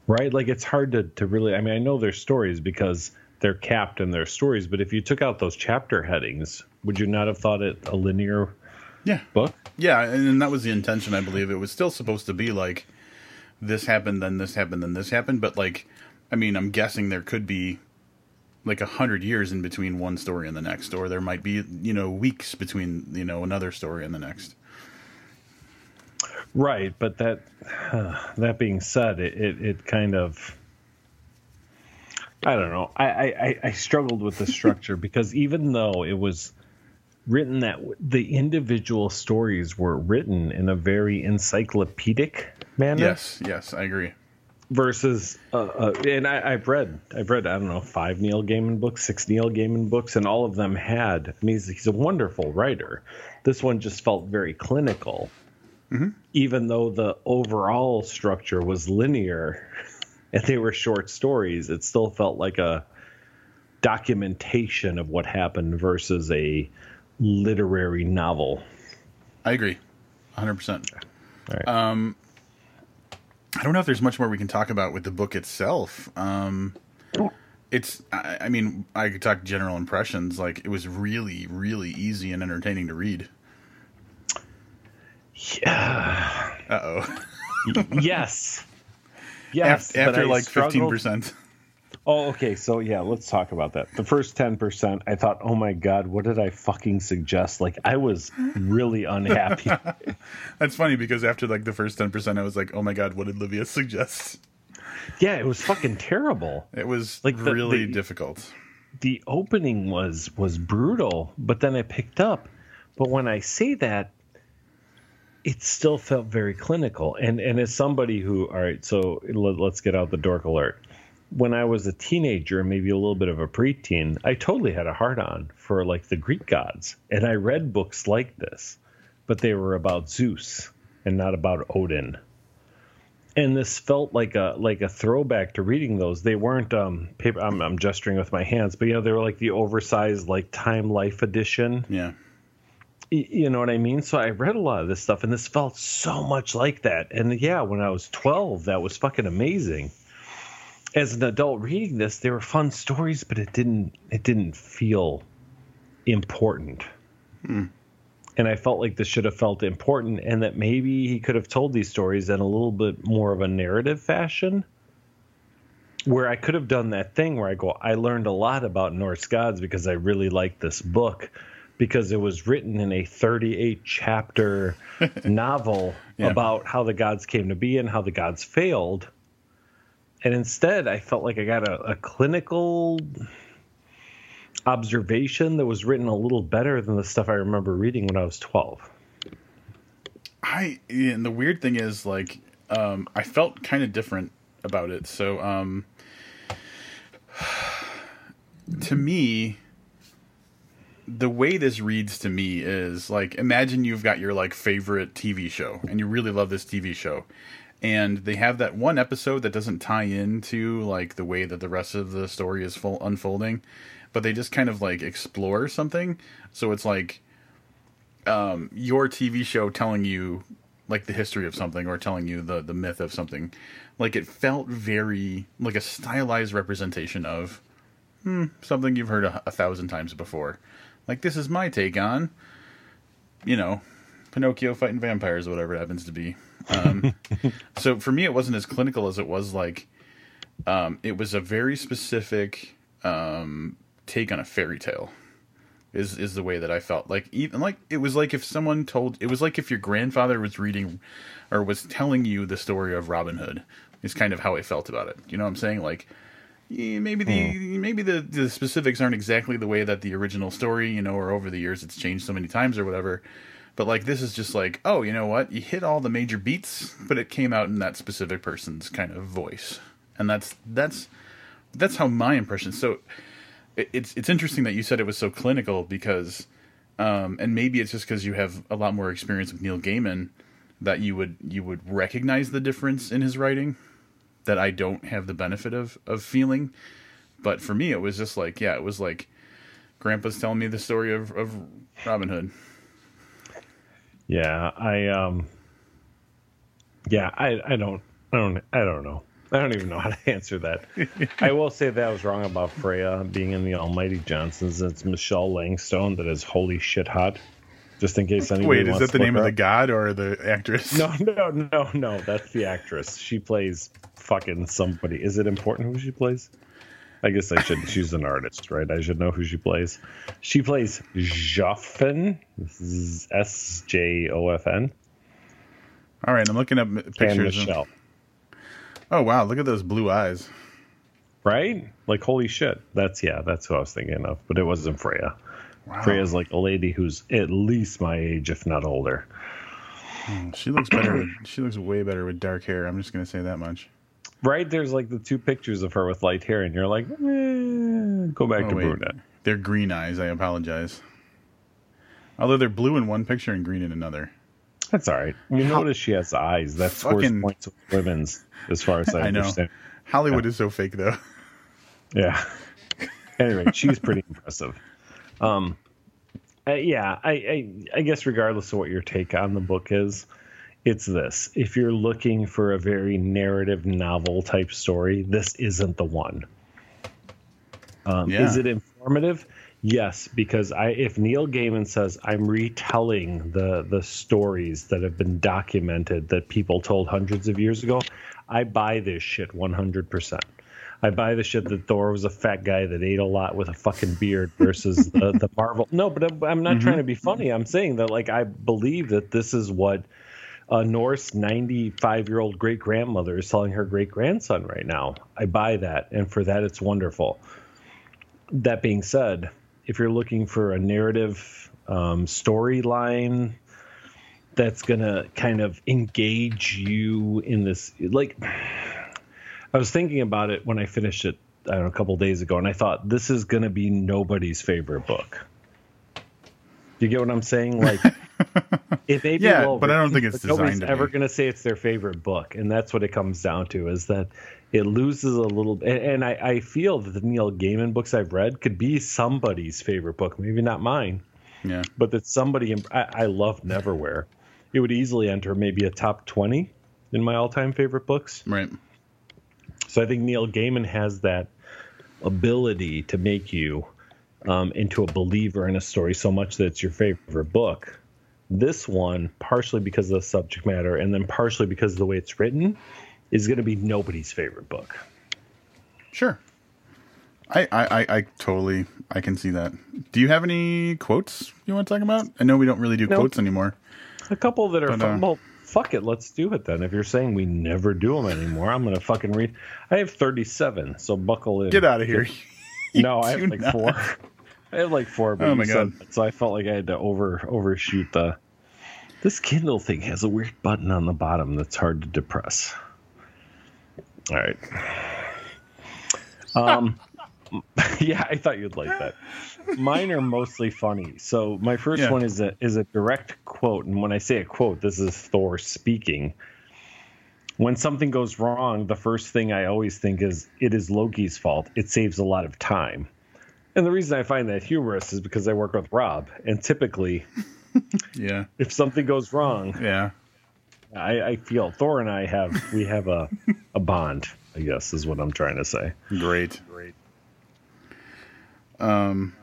right like it's hard to, to really i mean i know there's stories because they're capped in their stories but if you took out those chapter headings would you not have thought it a linear Yeah. book Yeah, and that was the intention, I believe. It was still supposed to be like this happened, then this happened, then this happened, but like I mean, I'm guessing there could be like a hundred years in between one story and the next, or there might be, you know, weeks between, you know, another story and the next. Right but that that being said it, it, it kind of i don't know I, I i struggled with the structure because even though it was written that the individual stories were written in a very encyclopedic manner Yes, yes, I agree. versus uh, uh, and I, I've read I've read I don't know five Neil Gaiman books, six Neil Gaiman books, and all of them had. I mean, he's, he's a wonderful writer. This one just felt very clinical, even though the overall structure was linear, and they were short stories. It still felt like a documentation of what happened versus a literary novel. I agree, hundred percent. All right. Um, I don't know if there's much more we can talk about with the book itself. Um, it's, I, I mean, I could talk general impressions. Like it was really, really easy and entertaining to read. Yeah. Uh oh. yes. Yes. after I like fifteen percent. Oh, okay. So yeah, let's talk about that. The first ten percent, I thought, oh my god, what did I fucking suggest? Like, I was really unhappy. That's funny because after like the first ten percent, I was like, "Oh my god, what did Livia suggest?" yeah, it was fucking terrible. It was Like the- really the- difficult. The opening was was brutal, but then I picked up. But when I say that, it still felt very clinical. And and as somebody who, all right, so let, let's get out the dork alert. When I was a teenager, maybe a little bit of a preteen, I totally had a heart on for like the Greek gods, and I read books like this, but they were about Zeus and not about Odin. And this felt like a like a throwback to reading those. They weren't um paper. I'm, I'm gesturing with my hands, but you know they were like the oversized like Time Life edition Yeah. You know what I mean? So I read a lot of this stuff, and this felt so much like that. And yeah, when I was 12, that was fucking amazing. As an adult reading this, they were fun stories, but it didn't it didn't feel important. Hmm. And I felt like this should have felt important, and that maybe he could have told these stories in a little bit more of a narrative fashion. Where I could have done that thing where I go, I learned a lot about Norse gods because I really liked this book because it was written in a 38 chapter novel Yeah. about how the gods came to be and how the gods failed. And instead, I felt like I got a, a clinical observation that was written a little better than the stuff I remember reading when I was 12. I and the weird thing is like um I felt kind of different about it. So um to me the way this reads to me is like imagine you've got your like favorite TV show and you really love this TV show and they have that one episode that doesn't tie into like the way that the rest of the story is full unfolding but they just kind of like explore something so it's like um, your TV show telling you like the history of something or telling you the the myth of something. Like it felt very like a stylized representation of hmm, something you've heard a, a thousand times before. Like this is my take on, you know, Pinocchio fighting vampires, or whatever it happens to be. Um, so for me, it wasn't as clinical as it was like um, it was a very specific um, take on a fairy tale Is is the way that I felt like even like it was like if someone told it was like if your grandfather was reading or was telling you the story of Robin Hood. Is kind of how I felt about it. You know what I'm saying? Like yeah, maybe the maybe the, the specifics aren't exactly the way that the original story, you know, or over the years it's changed so many times or whatever. But like this is just like, oh, you know what? You hit all the major beats, but it came out in that specific person's kind of voice, and that's that's that's how my impression. So it, it's it's interesting that you said it was so clinical because, um, and maybe it's just because you have a lot more experience with Neil Gaiman that you would you would recognize the difference in his writing that I don't have the benefit of of feeling. But for me, it was just like, yeah, it was like Grandpa's telling me the story of of Robin Hood. Yeah, I um, yeah, I I don't I don't I don't know. I don't even know how to answer that. I will say that I was wrong about Freya being in the Almighty Johnsons. It's Michelle Langstone that is holy shit hot. Just in case anybody Wait, is that the name of the god or the actress? No, no, no, no. That's the actress. She plays fucking somebody. Is it important who she plays? I guess I should. She's an artist, right? I should know who she plays. She plays Joffin, S J O F N. All right, I'm looking up pictures. And Michelle. Oh wow, look at those blue eyes. Right? Like holy shit. That's yeah, that's who I was thinking of, but it wasn't Freya. Wow. Freya's like a lady who's at least my age, if not older. Hmm, she looks better. She looks way better with dark hair. I'm just gonna say that much. Right there's like the two pictures of her with light hair, and you're like, eh, go back oh, to wait. brunette. They're green eyes. I apologize. Although they're blue in one picture and green in another. That's all right. You How, notice she has eyes. That scores fucking, points with women's, as far as I, I understand. Know. Hollywood yeah. is so fake, though. Yeah. Anyway, she's pretty impressive. Um, uh, yeah, I, I, I guess regardless of what your take on the book is, it's this. If you're looking for a very narrative novel type story, this isn't the one. Um, yeah. Is it informative? Yes, because I if Neil Gaiman says I'm retelling the the stories that have been documented that people told hundreds of years ago, I buy this shit 100 percent. I buy the shit that Thor was a fat guy that ate a lot with a fucking beard versus the, the Marvel. No, but I'm not mm-hmm. trying to be funny. I'm saying that like I believe that this is what a Norse 95 year old great grandmother is telling her great grandson right now. I buy that, and for that, it's wonderful. That being said, if you're looking for a narrative um, storyline that's going to kind of engage you in this, like I was thinking about it when I finished it I don't know, a couple days ago, and I thought this is going to be nobody's favorite book. Do you get what I'm saying? Like, it may be yeah, well but I don't think it's nobody's ever going to say it's their favorite book, and that's what it comes down to is that it loses a little. And, and I, I feel that the Neil Gaiman books I've read could be somebody's favorite book, maybe not mine. Yeah, but that somebody. I, I love Neverwhere. It would easily enter maybe a top twenty in my all-time favorite books. Right. So I think Neil Gaiman has that ability to make you um, into a believer in a story so much that it's your favorite book. This one, partially because of the subject matter, and then partially because of the way it's written, is going to be nobody's favorite book. Sure. I, I, I, totally I can see that. Do you have any quotes you want to talk about? I know we don't really do quotes anymore. A couple that are but, fun. Uh, well, fuck it, let's do it then. If you're saying we never do them anymore, I'm gonna fucking read. I have 37, so buckle in. Get out of here. no, I have like not. four. I have like four. But oh my god! So I felt like I had to over overshoot the. This Kindle thing has a weird button on the bottom that's hard to depress. All right. Um. yeah, I thought you'd like that. Mine are mostly funny. So my first yeah. one is a is a direct quote, and when I say a quote, this is Thor speaking. When something goes wrong, the first thing I always think is it is Loki's fault. It saves a lot of time. And the reason I find that humorous is because I work with Rob, and typically, yeah, if something goes wrong, yeah, I, I feel Thor and I have we have a a bond. I guess is what I'm trying to say. Great, great. Um,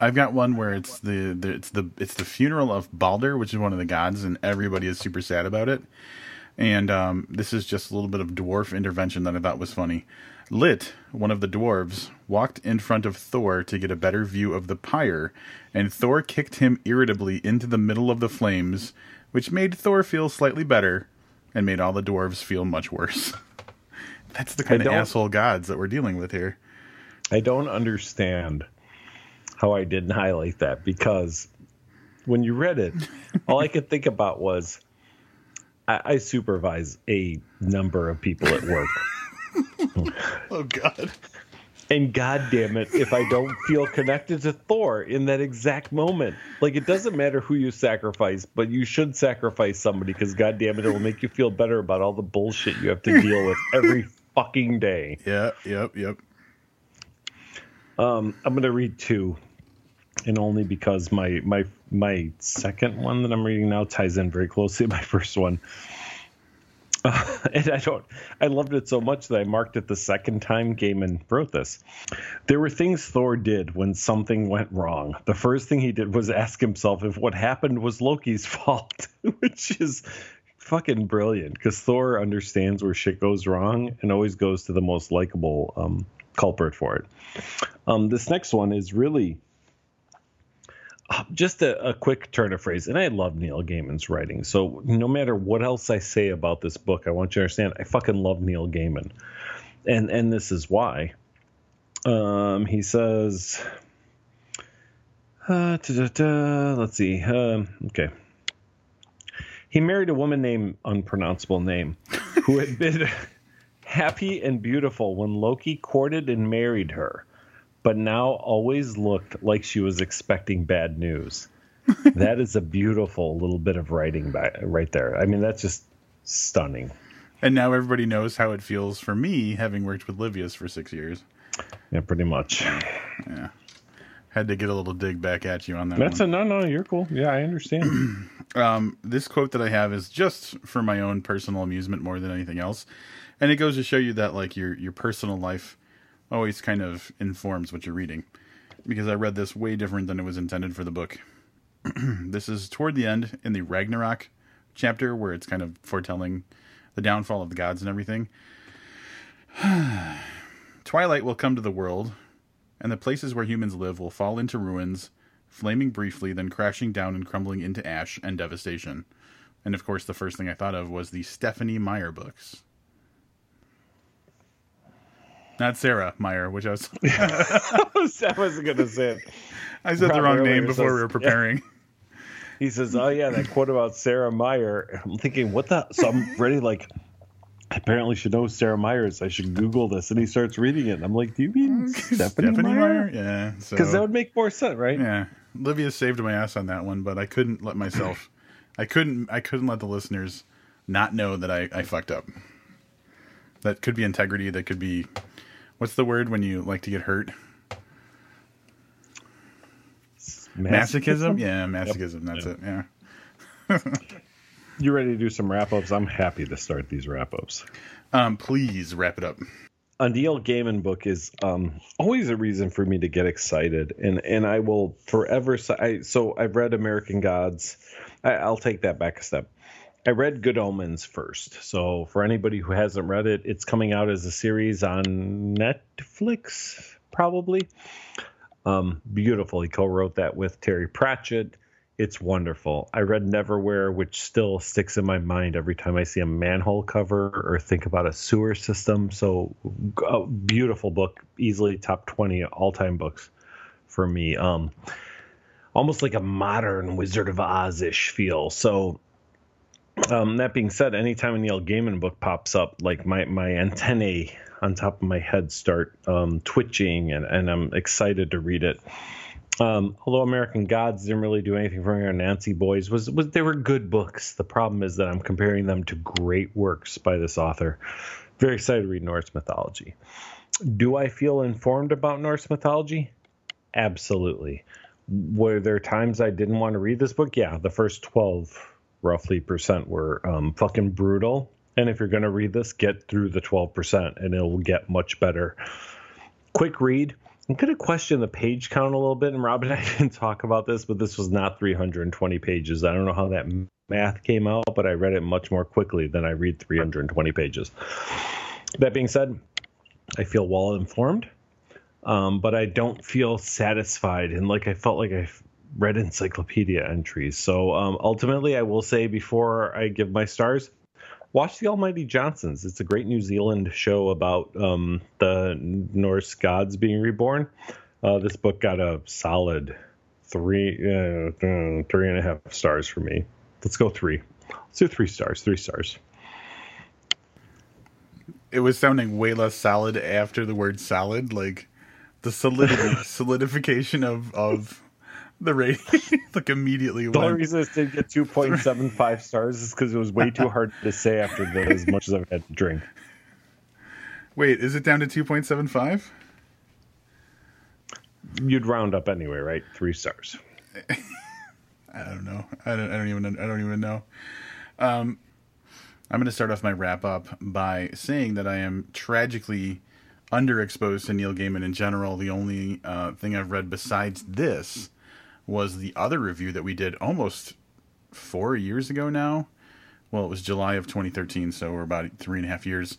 I've got one where it's the, the it's the it's the funeral of Balder, which is one of the gods, and everybody is super sad about it. And um, this is just a little bit of dwarf intervention that I thought was funny. Lit, one of the dwarves, walked in front of Thor to get a better view of the pyre, and Thor kicked him irritably into the middle of the flames, which made Thor feel slightly better and made all the dwarves feel much worse. That's the kind of asshole gods that we're dealing with here. I don't understand how I didn't highlight that because when you read it, all I could think about was I, I supervise a number of people at work. oh God. And god damn it, if I don't feel connected to Thor in that exact moment. Like it doesn't matter who you sacrifice, but you should sacrifice somebody because god damn it, it will make you feel better about all the bullshit you have to deal with every fucking day. Yeah, yep, yep. Um, I'm gonna read two, and only because my my my second one that I'm reading now ties in very closely to my first one. Uh, and I don't, I loved it so much that I marked it the second time Gaiman wrote this. There were things Thor did when something went wrong. The first thing he did was ask himself if what happened was Loki's fault, which is fucking brilliant because Thor understands where shit goes wrong and always goes to the most likable um, culprit for it. Um, this next one is really uh, just a, a, quick turn of phrase. And I love Neil Gaiman's writing. So no matter what else I say about this book, I want you to understand I fucking love Neil Gaiman. And and this is why. Um, he says uh, let's see. Um, okay. He married a woman named unpronounceable name who had been happy and beautiful when Loki courted and married her but now always looked like she was expecting bad news. that is a beautiful little bit of writing by, right there. I mean, that's just stunning. And now everybody knows how it feels for me, having worked with Livius for six years. Yeah, pretty much. Yeah. Had to get a little dig back at you on that. That's one. a no, no. You're cool. Yeah, I understand. um, this quote that I have is just for my own personal amusement more than anything else, and it goes to show you that like your your personal life always kind of informs what you're reading because I read this way different than it was intended for the book. this is toward the end in the Ragnarok chapter where it's kind of foretelling the downfall of the gods and everything. Twilight will come to the world, and the places where humans live will fall into ruins, flaming briefly, then crashing down and crumbling into ash and devastation. And of course, the first thing I thought of was the Stephenie Meyer books. Not Sarah Meyer, which I was. I wasn't going to say it. I said the wrong name before says, we were preparing. Yeah. He says, "Oh yeah, that quote about Sarah Meyer." I'm thinking, what the? So I'm ready. Like, apparently should know Sarah Myers. I should Google this. And he starts reading it. And I'm like, do you mean Stephenie, Stephenie Meyer? Meyer? Yeah, because so, that would make more sense, right? Yeah, Livia saved my ass on that one, but I couldn't let myself. I couldn't. I couldn't let the listeners not know that I, I fucked up. That could be integrity. That could be What's the word when you like to get hurt? Masochism? Yeah, masochism. Yep. That's yep. it. Yeah. you ready to do some wrap ups? I'm happy to start these wrap ups. Um, please wrap it up. A Neil Gaiman book is um, always a reason for me to get excited, and and I will forever. I, so I've read American Gods. I, I'll take that back a step. I read Good Omens first. So for anybody who hasn't read it, it's coming out as a series on Netflix, probably. Um, beautiful. He co-wrote that with Terry Pratchett. It's wonderful. I read Neverwhere, which still sticks in my mind every time I see a manhole cover or think about a sewer system. So, a beautiful book, easily top 20 all-time books for me. Um, almost like a modern Wizard of Oz ish feel. So um, that being said, anytime a Neil Gaiman book pops up, like my my antennae on top of my head start um, twitching, and, and I'm excited to read it. Um, although American Gods didn't really do anything for me, or Anansi Boys was was they were good books. The problem is that I'm comparing them to great works by this author. Very excited to read Norse mythology. Do I feel informed about Norse mythology? Absolutely. Were there times I didn't want to read this book? Yeah, the first twelve roughly percent were um, fucking brutal. And if you're going to read this, get through the 12% and it'll get much better. Quick read. I'm going to question the page count a little bit. And Rob and I didn't talk about this, but this was not 320 pages. I don't know how that math came out, but I read it much more quickly than I read 320 pages. That being said, I feel well informed, um, but I don't feel satisfied. And like I felt like I read encyclopedia entries. So um, ultimately, I will say before I give my stars, watch The Almighty Johnsons. It's a great New Zealand show about um, the Norse gods being reborn. Uh, this book got a solid three, uh, three and a half stars for me. Let's go three. Let's do three stars. Three stars. It was sounding way less solid after the word solid, like the solidity, solidification of of the rating like immediately the only reason it didn't get 2.75 stars is because it was way too hard to say after the, as much as i've had to drink. Wait is it down to 2.75 you'd round up anyway right? Three stars. I don't know. I don't, I don't even i don't even know. Um i'm going to start off my wrap up by saying that i am tragically underexposed to neil gaiman in general. The only uh, thing i've read besides this was the other review that we did almost four years ago now. Well, it was July of 2013, so we're about three and a half years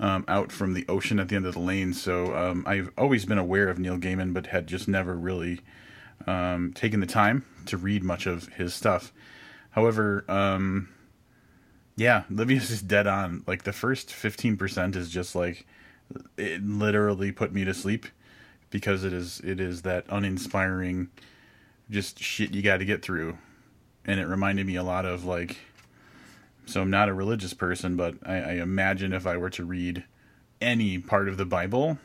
um, out from the ocean at the end of the lane. So um, I've always been aware of Neil Gaiman, but had just never really um, taken the time to read much of his stuff. However, um, yeah, Livius is dead on. Like the first 15% is just like it literally put me to sleep because it is it is that uninspiring just shit you got to get through. And it reminded me a lot of like, so I'm not a religious person, but I, I imagine if I were to read any part of the Bible,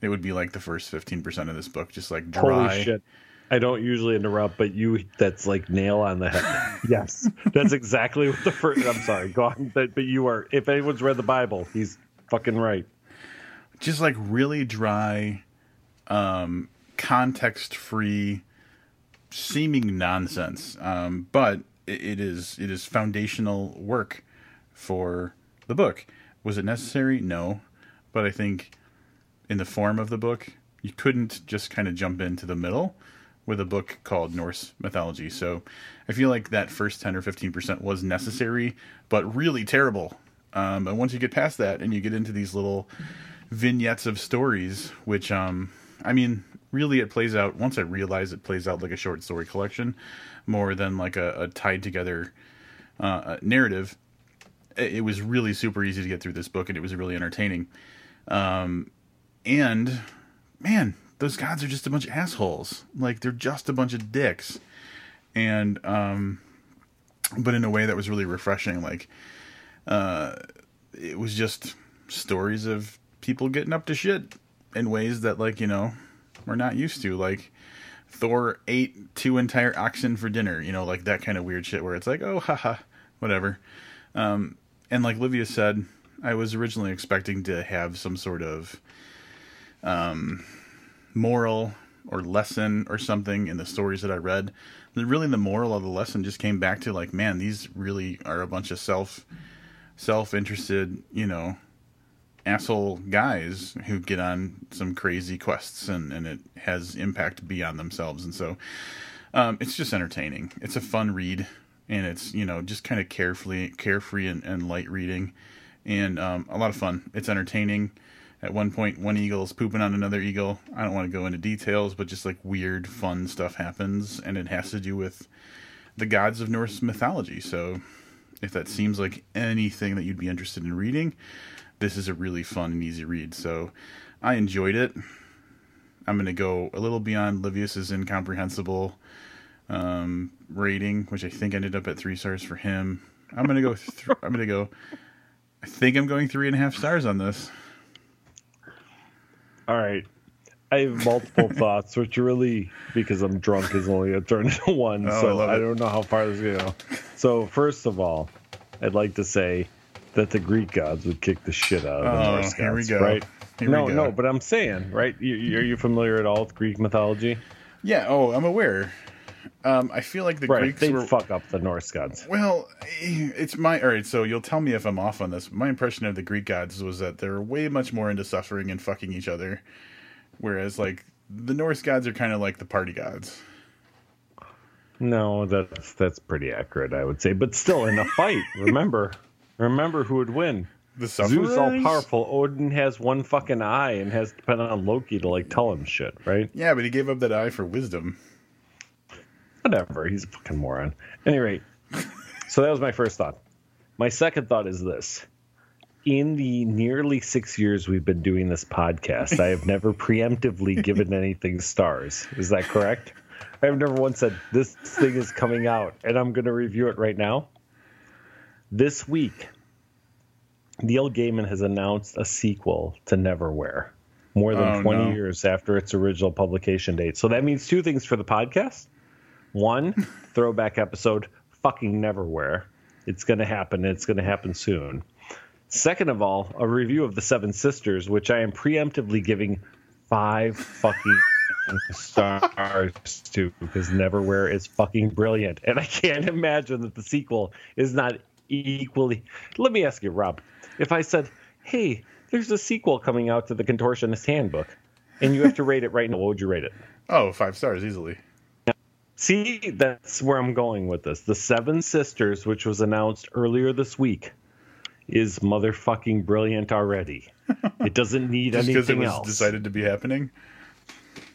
it would be like the first 15% of this book, just like dry. Holy shit. I don't usually interrupt, but you, that's like nail on the head. yes. That's exactly what the first, I'm sorry, go on. But, but you are, if anyone's read the Bible, he's fucking right. Just like really dry, um, context free, seeming nonsense, um, but it, it is it is foundational work for the book. Was it necessary? No, but I think in the form of the book, you couldn't just kind of jump into the middle with a book called Norse mythology. So I feel like that first 10 or 15% was necessary, but really terrible. Um, and once you get past that and you get into these little vignettes of stories, which, um, I mean, really it plays out once I realize it plays out like a short story collection more than like a, a tied together uh, narrative. It, it, was really super easy to get through this book, and it was really entertaining. Um, and man, those gods are just a bunch of assholes. Like they're just a bunch of dicks, and um, but in a way that was really refreshing. Like uh, it was just stories of people getting up to shit in ways that like you know we're not used to. Like Thor ate two entire oxen for dinner, you know, like that kind of weird shit where it's like, oh, haha, whatever. Um, and like Livia said, I was originally expecting to have some sort of um, moral or lesson or something in the stories that I read. And really, the moral of the lesson just came back to like, man, these really are a bunch of self self interested, you know, asshole guys who get on some crazy quests and, and it has impact beyond themselves. And so um, it's just entertaining. It's a fun read and it's, you know, just kind of carefully, carefree and, and light reading and um, a lot of fun. It's entertaining. At one point, one eagle is pooping on another eagle. I don't want to go into details, but just like weird, fun stuff happens, and it has to do with the gods of Norse mythology. So, if that seems like anything that you'd be interested in reading, this is a really fun and easy read. So I enjoyed it. I'm going to go a little beyond Livius's incomprehensible um, rating, which I think ended up at three stars for him. I'm going to go. Th- I'm going to go. I think I'm going three and a half stars on this. All right. I have multiple thoughts, which really, because I'm drunk, is only a turn to one. Oh, so I, I don't know how far this is going to go. So, first of all, I'd like to say that the Greek gods would kick the shit out of the oh, Norse gods, here we go. right? Here no, no, but I'm saying, right? You, are you familiar at all with Greek mythology? Yeah. Oh, I'm aware. Um, I feel like the right, Greeks they were fuck up the Norse gods. Well, it's my all right. So you'll tell me if I'm off on this. My impression of the Greek gods was that they're way much more into suffering and fucking each other, whereas like the Norse gods are kind of like the party gods. No, that's that's pretty accurate, I would say. But still, in a fight, remember, Remember who would win? The Zeus all powerful. Odin has one fucking eye and has to depend on Loki to like tell him shit, right? Yeah, but he gave up that eye for wisdom. Whatever. He's a fucking moron. Any rate, so that was my first thought. My second thought is this. In the nearly six years we've been doing this podcast, I have never preemptively given anything stars. Is that correct? I have never once said, this thing is coming out and I'm going to review it right now. This week, Neil Gaiman has announced a sequel to Neverwhere more than Oh, 20 no. years after its original publication date. So that means two things for the podcast. One, throwback episode, fucking Neverwhere. It's going to happen. It's going to happen soon. Second of all, a review of The Seven Sisters, which I am preemptively giving five fucking stars to because Neverwhere is fucking brilliant. And I can't imagine that the sequel is not equally. Let me ask you, Rob, if I said, hey, there's a sequel coming out to The Contortionist Handbook, and you have to rate it right now, what would you rate it? Oh, five stars easily. See, that's where I'm going with this. The Seven Sisters, which was announced earlier this week, is motherfucking brilliant already. It doesn't need Just because it was else. decided to be happening.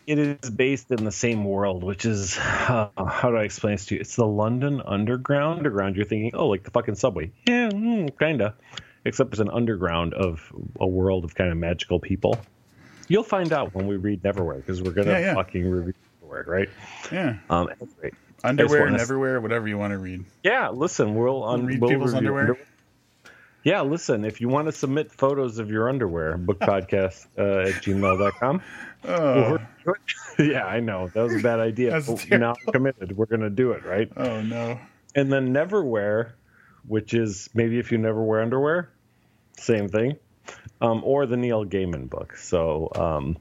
It is based in the same world, which is uh, how do I explain this to you? It's the London Underground. Underground. You're thinking, oh, like the fucking subway. Yeah, mm, kinda. Except it's an underground of a world of kind of magical people. You'll find out when we read Neverwhere because we're gonna Yeah, yeah. fucking review Neverwhere, right? Yeah. Um. Underwear and everywhere, whatever you want to read. Yeah, listen, we'll un- Read we'll people's review underwear? Yeah, listen, if you want to submit photos of your underwear, bookpodcast uh, at gmail.com. Oh, yeah, I know. That was a bad idea. Now I'm committed. We're going to do it, right? oh no. And then Neverwear, which is maybe if you never wear underwear, same thing. Um, or the Neil Gaiman book. So um,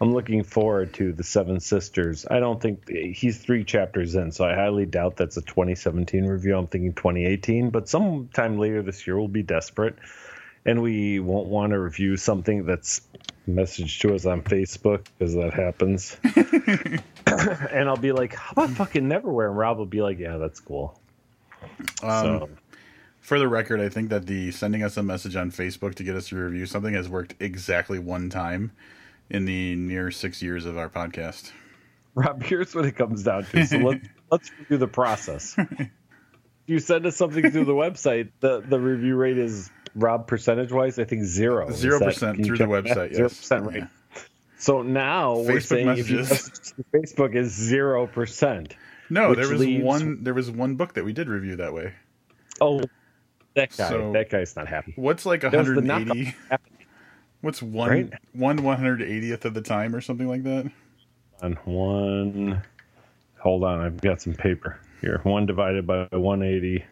I'm looking forward to The Seven Sisters. I don't think he's three chapters in, so I highly doubt that's a 2017 review. I'm thinking 2018, but sometime later this year we'll be desperate and we won't want to review something that's messaged to us on Facebook because that happens. and I'll be like, how about fucking Neverwhere? And Rob will be like, yeah, that's cool. Um, so For the record, I think that the sending us a message on Facebook to get us to review something has worked exactly one time in the near six years of our podcast. Rob, here's what it comes down to. So let's let's review the process. If you send us something through the website, the, the review rate is Rob percentage wise, I think zero. Zero percent through the website. Zero Yes. percent right. So now we're Facebook saying if you messages. Facebook is zero percent. No, there was leaves- one. There was one book that we did review that way. Oh, that guy. So- that guy's not happy. What's like That 180? What's one Right? one 180th of the time or something like that? on one hold on i've got some paper here one divided by 180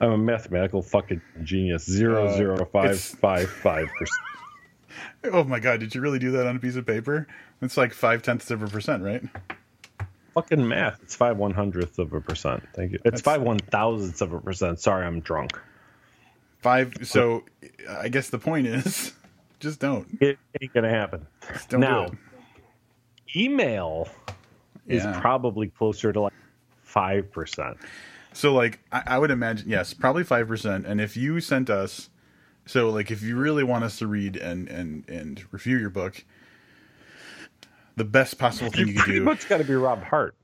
i'm a mathematical fucking genius Zero Uh, zero five it's- five five percent Oh my god! Did you really do that on a piece of paper? It's like five tenths of a percent, right? fucking math it's five one hundredths of a percent thank you it's That's- five one thousandths of a percent sorry i'm drunk Five. So, I guess the point is, just don't. it ain't gonna happen Just don't Now, email is Yeah. probably closer to like five percent So like I, I would imagine yes, probably five percent. And if you sent us so like if you really want us to read and and and review your book, the best possible thing you could pretty do much got to be rob hart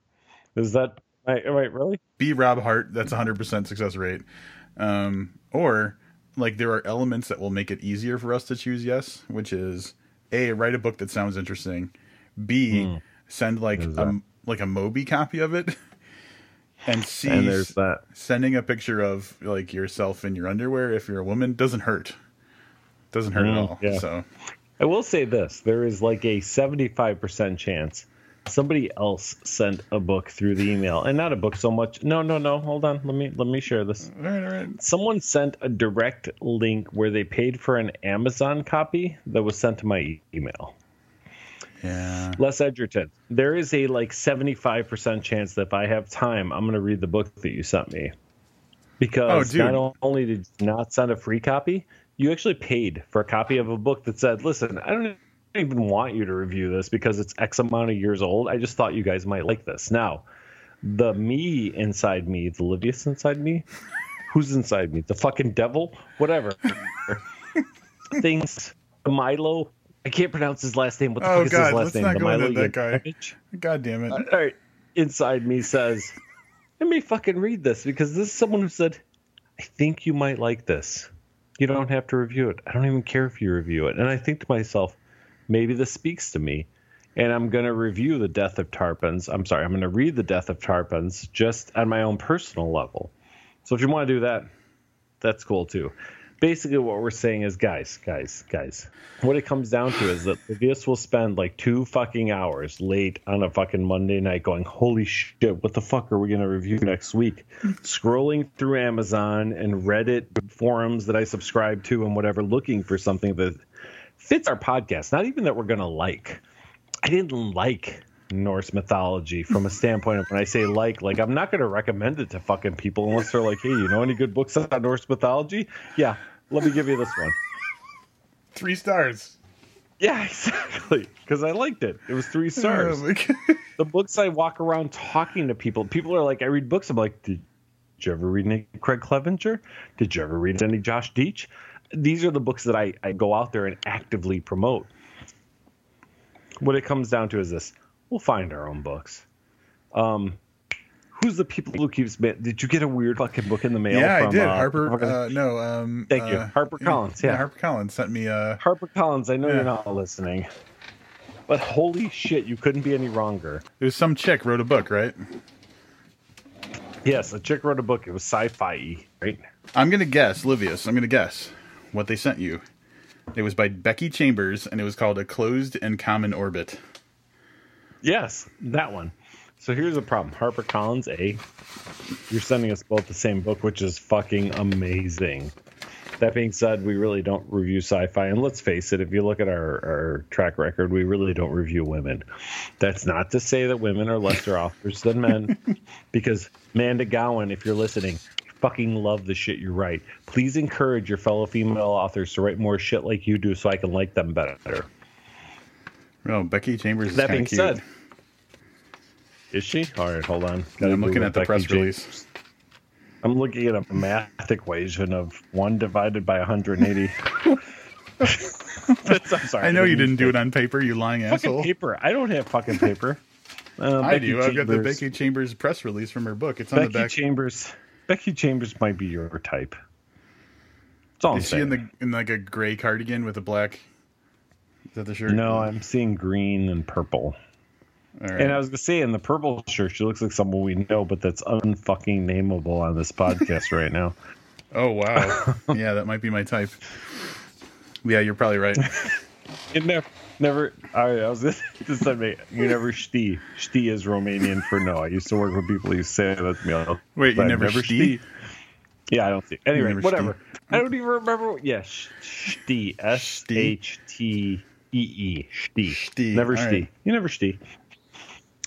is that right, right really be Rob Hart, that's a hundred percent success rate. Um or like there are elements that will make it easier for us to choose yes, which is A, write a book that sounds interesting. B, send like There's a that. like a mobi copy of it. And C and there's that sending a picture of like yourself in your underwear if you're a woman doesn't hurt doesn't hurt at Mm, all yeah. so I will say this: there is like a seventy-five percent chance somebody else sent a book through the email, and not a book so much. No, no, no. Hold on. Let me let me share this. all right all right Someone sent a direct link where they paid for an Amazon copy that was sent to my e- email. yeah Les Edgerton, there is a like seventy-five percent chance that if I have time, I'm going to read the book that you sent me. Because Oh, not only did you not send a free copy, you actually paid for a copy of a book that said, "Listen, I don't even want you to review this because it's X amount of years old. I just thought you guys might like this." Now, the me inside me, the Livius inside me, who's inside me? The fucking devil, whatever. things. Milo. I can't pronounce his last name. What the Oh, fuck is God, his last let's name? not The go into Milo that guy. Yiannopoulos? God damn it. All right. Inside me says, let me fucking read this because this is someone who said, I think you might like this. You don't have to review it. I don't even care if you review it. And I think to myself, maybe this speaks to me. And I'm going to review The Death of Tarpons. I'm sorry, I'm going to read The Death of Tarpons just on my own personal level. So if you want to do that, that's cool too. Basically, what we're saying is, guys, guys, guys, what it comes down to is that Livius will spend like two fucking hours late on a fucking Monday night going, holy shit, what the fuck are we going to review next week? Scrolling through Amazon and Reddit forums that I subscribe to and whatever, looking for something that fits our podcast. Not even that we're going to like. I didn't like Norse mythology from a standpoint of when I say like, like I'm not going to recommend it to fucking people unless they're like, hey, you know any good books on Norse mythology? Yeah, let me give you this one. Three stars. Yeah, exactly. Because I liked it. It was three stars. The books I walk around talking to people, people are like, I read books. I'm like, did, did you ever read any Craig Clevenger? Did you ever read any Josh Deitch? These are the books that I, I go out there and actively promote. What it comes down to is this we'll find our own books. Um, who's the people who keeps. ma- Did you get a weird fucking book in the mail? yeah, I did. uh, Harper. Uh, no. Um, Thank you. uh, Harper Collins, yeah. Harper Collins sent me. Uh, Harper Collins, I know Yeah. you're not listening. But holy shit, you couldn't be any wronger. it was some chick wrote a book, right? Yes, a chick wrote a book. It was sci-fi, right? I'm gonna guess, Livius. I'm gonna guess what they sent you. It was by Becky Chambers, and it was called "A Closed and Common Orbit." Yes, that one. So here's the problem. Harper Collins, A, you're sending us both the same book, which is fucking amazing. That being said, we really don't review sci-fi, and let's face it, if you look at our, our track record, we really don't review women. That's not to say that women are lesser authors than men, because Manda Gowan, if you're listening, fucking love the shit you write. Please encourage your fellow female authors to write more shit like you do, so I can like them better. Oh, Becky Chambers is That being cute. said, is she? All right, hold on. Yeah, I'm looking at the Becky press James. release. I'm looking at a math equation of one divided by 180. That's, I'm sorry. I know you didn't do it on paper, you lying fucking asshole. paper. I don't have fucking paper. Uh, I Becky do. I've got the Becky Chambers press release from her book. It's on Becky the back. Becky Chambers. Becky Chambers might be your type. That's all I'm Is she saying. in the in like a gray cardigan with a black? Is that the shirt? no, I'm seeing green and purple. Right. And I was gonna say in the purple shirt, she looks like someone we know, but that's unfucking nameable on this podcast right now. oh wow. yeah, that might be my type. Yeah, you're probably right. It never, never. All right, I was just say, mate, you never shti. Shti is Romanian for no. I used to work with people who say that to me. all- Wait, you but never shti? Yeah, I don't see. Anyway, whatever. shti? I don't even remember. Yes, yeah, sh- shti. S H T E E. Shti. Shti, Never all shti. right. You never shti.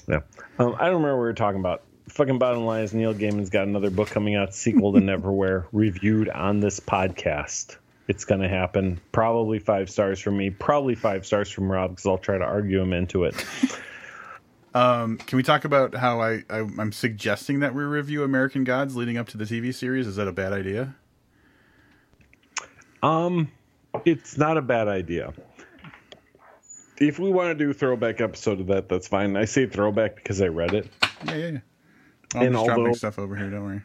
Yeah. Um, I don't remember what we were talking about. Fucking bottom line is Neil Gaiman's got another book coming out, sequel to Neverwhere, reviewed on this podcast. It's going to happen. Probably five stars from me. Probably five stars from Rob because I'll try to argue him into it. Um, can we talk about how I, I I'm suggesting that we review American Gods leading up to the TV series? Is that a bad idea? Um, it's not a bad idea. If we want to do a throwback episode of that, that's fine. I say throwback because I read it. Yeah, yeah. yeah. I'm And just dropping stuff over here. Don't worry.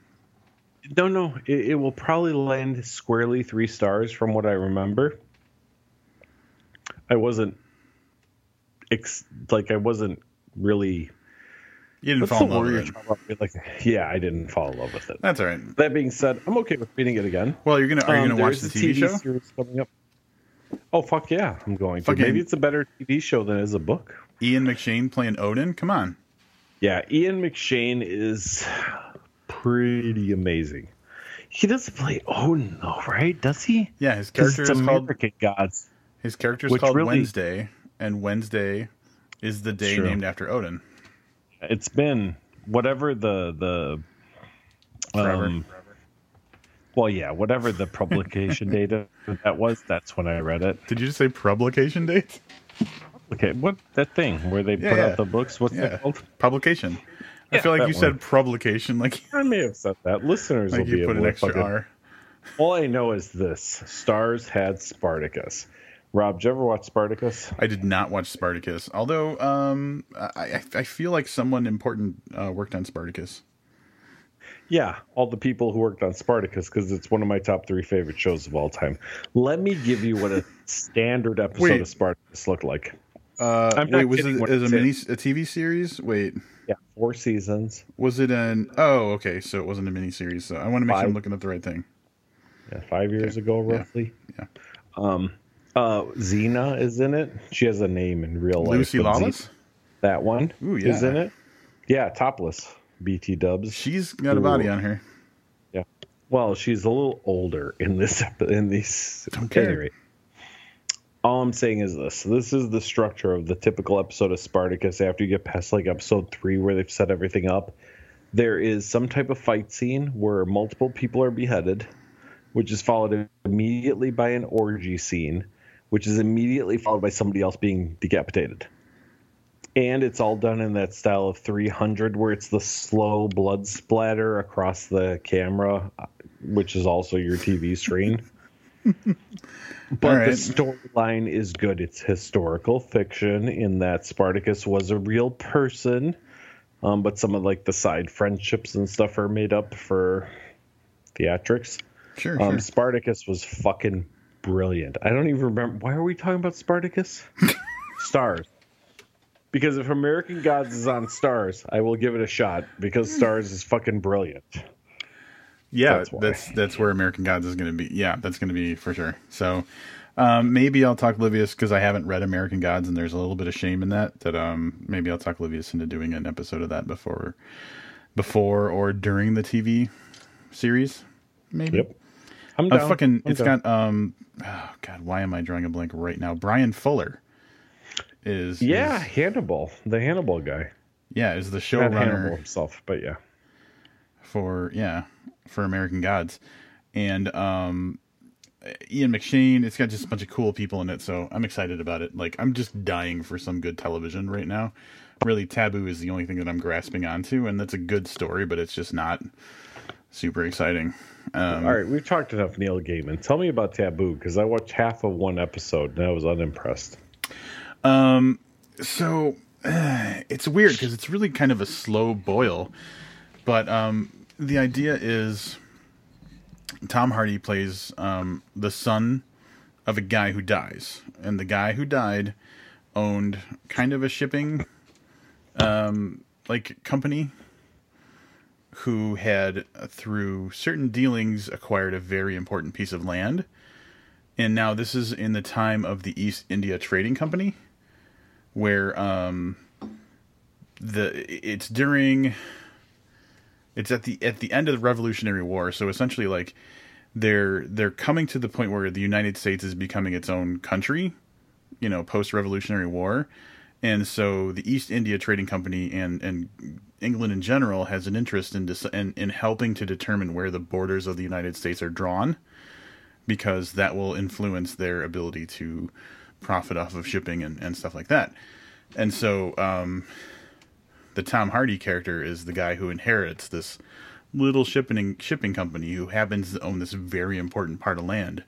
No, no, it, it will probably land squarely three stars from what I remember. I wasn't, ex- like, I wasn't really. You didn't fall in love with it. Like, yeah, I didn't fall in love with it. That's all right. That being said, I'm okay with reading it again. Well, you're gonna are you Um, gonna watch the a TV, show? series coming up. Oh fuck yeah, I'm going to. Fucking- Maybe it's a better TV show than it is a book. Ian McShane playing Odin. Come on. Yeah, Ian McShane is pretty amazing. He doesn't play Odin though, right? Does he? Yeah, his character is called American Gods. his character is called really- Wednesday, and Wednesday is the day True. named after Odin. It's been whatever the the Forever. um, well, yeah, whatever the publication date that was. That's when I read it. Did you just say publication date? Okay, what that thing where they Yeah, put yeah. out the books? What's Yeah, that called? publication. I feel like you one. said publication, like I may have said that. Listeners like will be you put able an extra fucking- R. All I know is this: Starz had Spartacus. Rob, did you ever watch Spartacus? I did not watch Spartacus, although um, I, I feel like someone important uh, worked on Spartacus. Yeah, all the people who worked on Spartacus because it's one of my top three favorite shows of all time. Let me give you what a standard episode Wait. of Spartacus looked like. Uh, I'm not wait, was it when is I a mini a TV series? Wait, Yeah, four seasons. was it an? Oh, okay, so it wasn't a mini series. So I want to make sure I'm looking at the right thing. Yeah, five years ago, roughly. Yeah. Um, uh, Xena is in it. She has a name in real life. Lucy Lawless. that one Ooh, is yeah. in it. Yeah, topless. BT Dubs. She's got a body on her. Yeah. Well, she's a little older in this in these. Don't care. Anyway, all I'm saying is this: this is the structure of the typical episode of Spartacus. After you get past like episode three, where they've set everything up, there is some type of fight scene where multiple people are beheaded, which is followed immediately by an orgy scene, which is immediately followed by somebody else being decapitated. And it's all done in that style of 300, where it's the slow blood splatter across the camera, uh, which is also your TV screen. but right. the storyline is good. It's historical fiction in that Spartacus was a real person, um, but some of like the side friendships and stuff are made up for theatrics. Sure, Um, sure. Spartacus was fucking brilliant. I don't even remember why are we talking about Spartacus? Starz. Because if American Gods is on Starz, I will give it a shot because Starz is fucking brilliant. Yeah, That's that's that's, where American Gods is going to be. Yeah, that's going to be for sure. So um, maybe I'll talk Livius because I haven't read American Gods, and there's a little bit of shame in that. That um, maybe I'll talk Livius into doing an episode of that before, before or during the TV series. Maybe. Yep. I'm Uh, fucking, I'm it's down. got um, oh god, why am I drawing a blank right now? Bryan Fuller is Yeah, is- Hannibal, the Hannibal guy. yeah is the showrunner himself, but yeah. for yeah for American Gods, and um, Ian McShane. It's got just a bunch of cool people in it, so I'm excited about it. Like I'm just dying for some good television right now. Really, Taboo is the only thing that I'm grasping onto, and that's a good story, but it's just not super exciting. Um, All right, we've talked enough Neil Gaiman. Tell me about Taboo because I watched half of one episode and I was unimpressed. Um, so uh, it's weird because it's really kind of a slow boil, but um, the idea is Tom Hardy plays um, the son of a guy who dies, and the guy who died owned kind of a shipping um, like company who had through certain dealings acquired a very important piece of land. And now this is in the time of the East India Trading Company, where um, the it's during it's at the at the end of the Revolutionary War. So essentially, like they're they're coming to the point where the United States is becoming its own country, you know, post Revolutionary War, and so the East India Trading Company and and England in general has an interest in dis- in, in helping to determine where the borders of the United States are drawn because that will influence their ability to profit off of shipping and, and stuff like that. And so um, the Tom Hardy character is the guy who inherits this little shipping shipping company who happens to own this very important part of land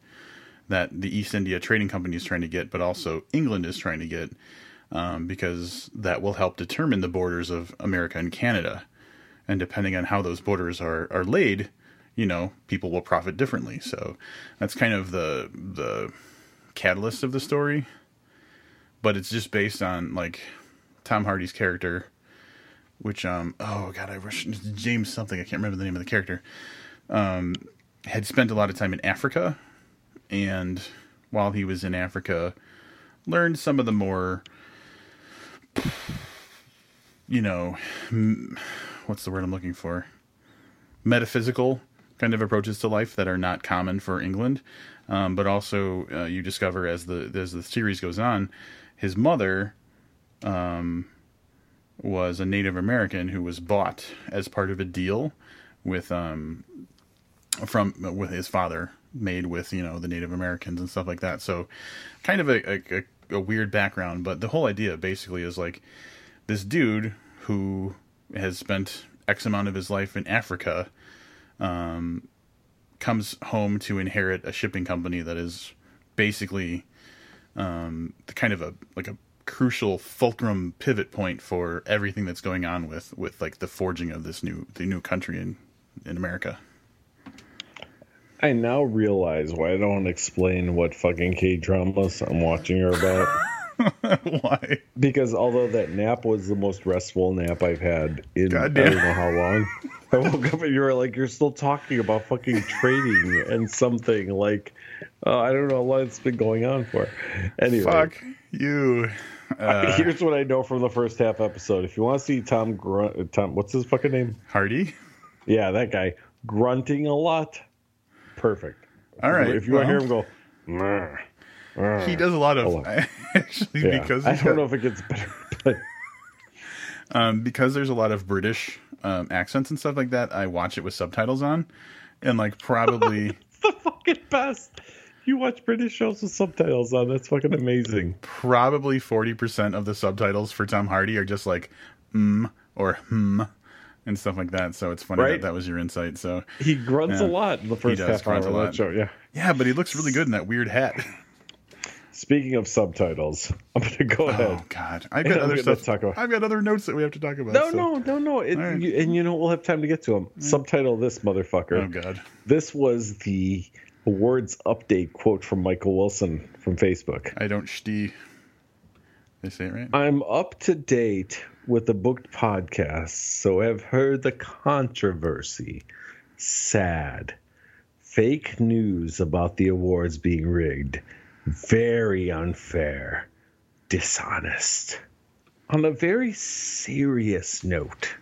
that the East India Trading Company is trying to get, but also England is trying to get, um, because that will help determine the borders of America and Canada. And depending on how those borders are, are laid, you know, people will profit differently. So that's kind of the the catalyst of the story. But it's just based on like Tom Hardy's character, which um oh god I wish James something I can't remember the name of the character, um had spent a lot of time in Africa, and while he was in Africa, learned some of the more you know what's the word I'm looking for metaphysical kind of approaches to life that are not common for England. Um, but also, uh, you discover as the as the series goes on, his mother um, was a Native American who was bought as part of a deal with um, from with his father made with you know the Native Americans and stuff like that. So, kind of a, a, a weird background, but the whole idea basically is like this dude who has spent X amount of his life in Africa um, comes home to inherit a shipping company that is basically um, the kind of a like a crucial fulcrum pivot point for everything that's going on with with like the forging of this new the new country in in America. I now realize why I don't explain what fucking K dramas I'm watching her about. Why? Because although that nap was the most restful nap I've had in I don't know how long, I woke up and you were like, you're still talking about fucking trading and something like, uh, I don't know what it's been going on for. Anyway, Fuck you. Uh, here's what I know from the first half episode. If you want to see Tom Grunt, Tom, what's his fucking name? Hardy. Yeah, that guy grunting a lot. Perfect. All right. If you want to hear him go, he does a lot of on. actually Yeah, because I don't got- know if it gets better, but um, because there's a lot of British um, accents and stuff like that. I watch it with subtitles on, and like probably the fucking best. You watch British shows with subtitles on. That's fucking amazing. probably forty percent of the subtitles for Tom Hardy are just like mm or hmm and stuff like that. So it's funny Right. that that was your insight. So He grunts Yeah. a lot in the first does half hour of that show. Yeah. yeah, but he looks really good in that weird hat. Speaking of subtitles, I'm gonna go ahead. Oh God, I've got other stuff. talk about- I've got other notes that we have to talk about. No, so- no, no, no. It, right. you, and you know we'll have time to get to them. Subtitle this motherfucker. Oh God. This was the awards update quote from Michael Wilson from Facebook. I don't shti. They say it right. I'm up to date with the booked podcasts, so I've heard the controversy. Sad. Fake news about the awards being rigged. Very unfair. Dishonest. On a very serious note,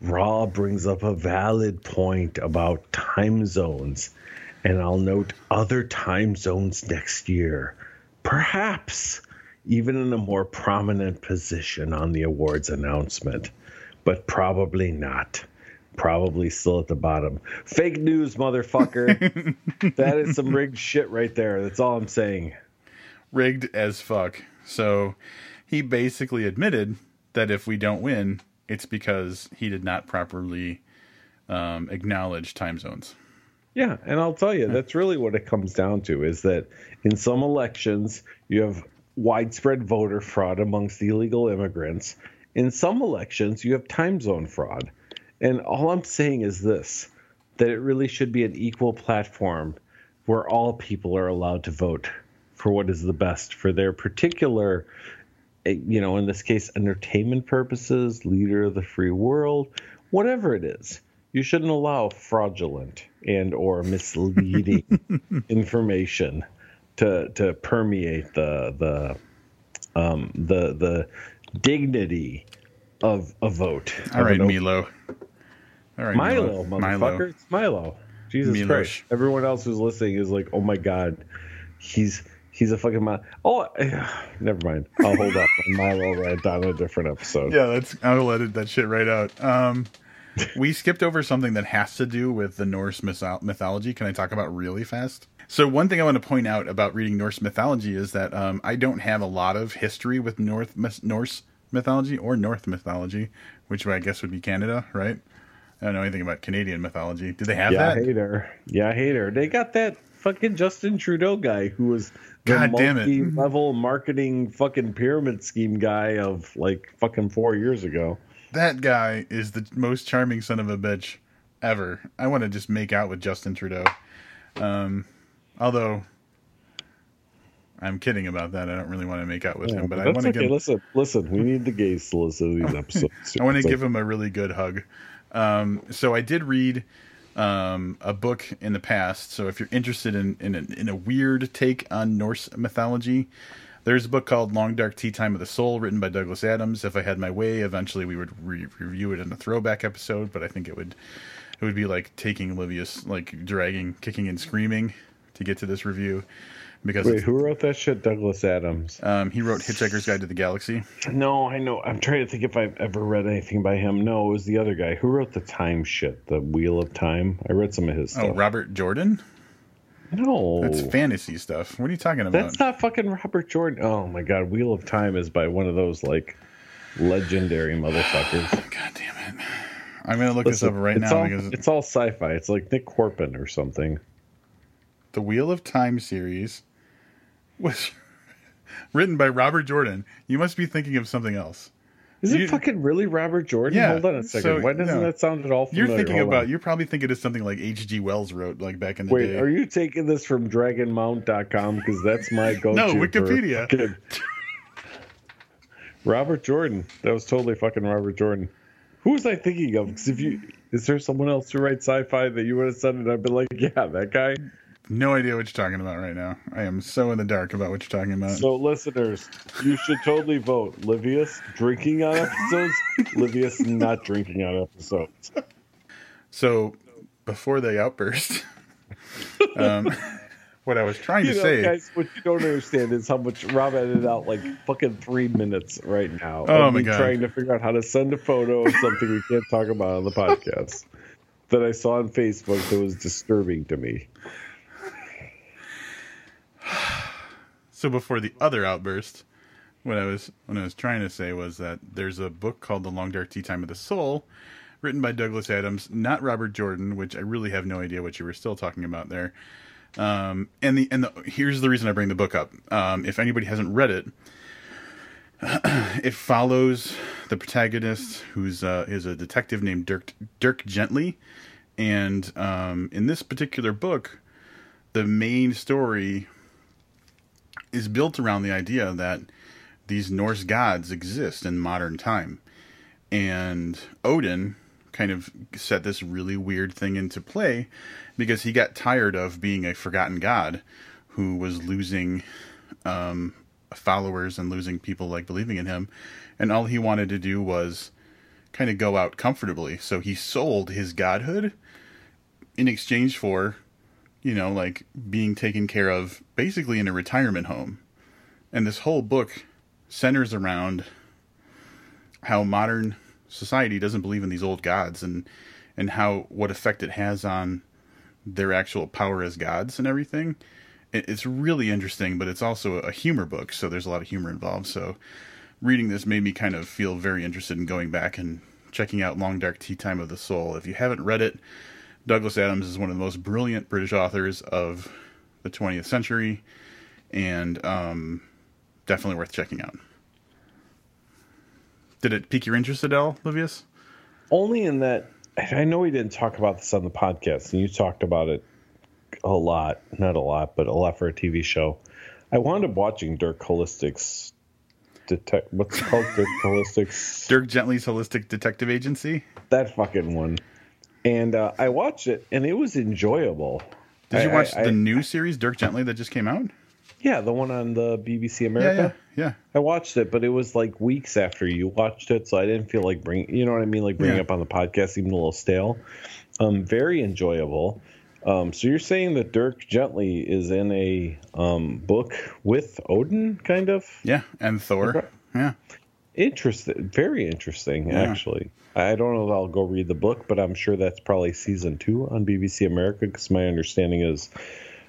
Raw brings up a valid point about time zones, and I'll note other time zones next year. Perhaps even in a more prominent position on the awards announcement, but probably not. Probably still at the bottom. Fake news, motherfucker. that is some rigged shit right there. That's all I'm saying. Rigged as fuck. So he basically admitted that if we don't win, it's because he did not properly um, acknowledge time zones. Yeah, and I'll tell you, that's really what it comes down to is that in some elections, you have widespread voter fraud amongst illegal immigrants. In some elections, you have time zone fraud. And all I'm saying is this that it really should be an equal platform where all people are allowed to vote for what is the best for their particular, eh, you know, in this case, entertainment purposes, leader of the free world, whatever it is. You shouldn't allow fraudulent and or misleading information to to permeate the the um the the dignity of a vote. All right, right, Milo. All right, Milo, motherfucker. It's Milo. Jesus Milosh. Christ. Everyone else who's listening is like, oh my God, he's he's a fucking Milo. Oh, never mind. I'll hold up on Milo rant on a different episode. Yeah, that's. I'll edit that shit right out. Um, we skipped over something that has to do with the Norse mytho- mythology. Can I talk about really fast? So one thing I want to point out about reading Norse mythology is that um, I don't have a lot of history with North Norse mythology or North mythology, which I guess would be Canada, right? I don't know anything about Canadian mythology. Do they have Yeah, that? Yeah, hater. Yeah, hater. They got that fucking Justin Trudeau guy who was the God multi-level marketing fucking pyramid scheme guy of like fucking four years ago. That guy is the most charming son of a bitch ever. I want to just make out with Justin Trudeau. Um, although I'm kidding about that. I don't really want to make out with him, but I want to okay. give Listen, listen. We need the gays to listen to these episodes. I want to give him a really good hug. Um, so I did read um, a book in the past. So if you're interested in in a, in a weird take on Norse mythology, there's a book called Long Dark Tea Time of the Soul, written by Douglas Adams. If I had my way, eventually we would re- review it in a throwback episode. But I think it would it would be like taking Olivia's like dragging, kicking and screaming to get to this review because Wait, who wrote that shit? Douglas Adams. um, he wrote Hitchhiker's Guide to the Galaxy. No, I know. I'm trying to think if I've ever read anything by him. No, it was the other guy who wrote the time shit, the Wheel of Time. I read some of his Oh, stuff. Robert Jordan. No, That's fantasy stuff. What are you talking about? That's not fucking Robert Jordan. Oh my god, Wheel of Time is by one of those like legendary motherfuckers. God damn it. I'm gonna look this up right now all, because it's all sci-fi. It's like Nick Corpin or something. the Wheel of Time series was written by Robert Jordan. You must be thinking of something else. Is it fucking really Robert Jordan? Yeah, Hold on a second. so, Why doesn't no. that sound at all familiar? You're thinking Hold about. on. You're probably thinking of something like H.G. Wells wrote, like back in the Wait, day. are you taking this from DragonMount.com? Because that's my go-to. No, Wikipedia. fucking- Robert Jordan. That was totally fucking Robert Jordan. Who was I thinking of? Because if you is there someone else who writes sci-fi that you would have said it? I'd be like, yeah, that guy. No idea what you're talking about right now. I am so in the dark about what you're talking about. So, listeners, you should totally vote. Livius drinking on episodes. Livius not drinking on episodes. So before the outburst, um, what I was trying You to know, say. guys, what you don't understand is how much Rob edited out like fucking three minutes right now. Oh, my God. Trying to figure out how to send a photo of something we can't talk about on the podcast that I saw on Facebook that was disturbing to me. So before the other outburst, what I was what I was trying to say was that there's a book called The Long Dark Tea Time of the Soul, written by Douglas Adams, not Robert Jordan, which I really have no idea what you were still talking about there. Um, and the and the here's the reason I bring the book up. Um, if anybody hasn't read it, it follows the protagonist, who's uh, is a detective named Dirk Dirk Gently, and um, in this particular book, the main story is built around the idea that these Norse gods exist in modern time. And Odin kind of set this really weird thing into play because he got tired of being a forgotten god who was losing um, followers and losing people like believing in him. And all he wanted to do was kind of go out comfortably. So he sold his godhood in exchange for you know, like being taken care of basically in a retirement home. And this whole book centers around how modern society doesn't believe in these old gods and and how what effect it has on their actual power as gods and everything. It's really interesting, but it's also a humor book, so there's a lot of humor involved. So reading this made me kind of feel very interested in going back and checking out Long Dark Tea Time of the Soul. If you haven't read it, Douglas Adams is one of the most brilliant British authors of the 20th century, and um, definitely worth checking out. Did it pique your interest at all, Livius? Only in that I know we didn't talk about this on the podcast, and you talked about it a lot, not a lot, but a lot for a TV show. I wound up watching Dirk Holistic's detect. What's called? Dirk Holistic's Dirk Gently's Holistic Detective Agency. that fucking one. And uh, I watched it, and it was enjoyable. Did you watch I- the I- new series Dirk Gently that just came out? Yeah, the one on the BBC Yeah, America. yeah, yeah. I watched it, but it was like weeks after you watched it, so I didn't feel like bring. You know what I mean? Like bringing Yeah. up on the podcast seemed a little stale. Um, very enjoyable. Um, so you're saying that Dirk Gently is in a um, book with Odin, kind of Yeah, and Thor. Yeah. Interesting. Very interesting, Yeah. actually. I don't know if I'll go read the book, but I'm sure that's probably season two on BBC America because my understanding is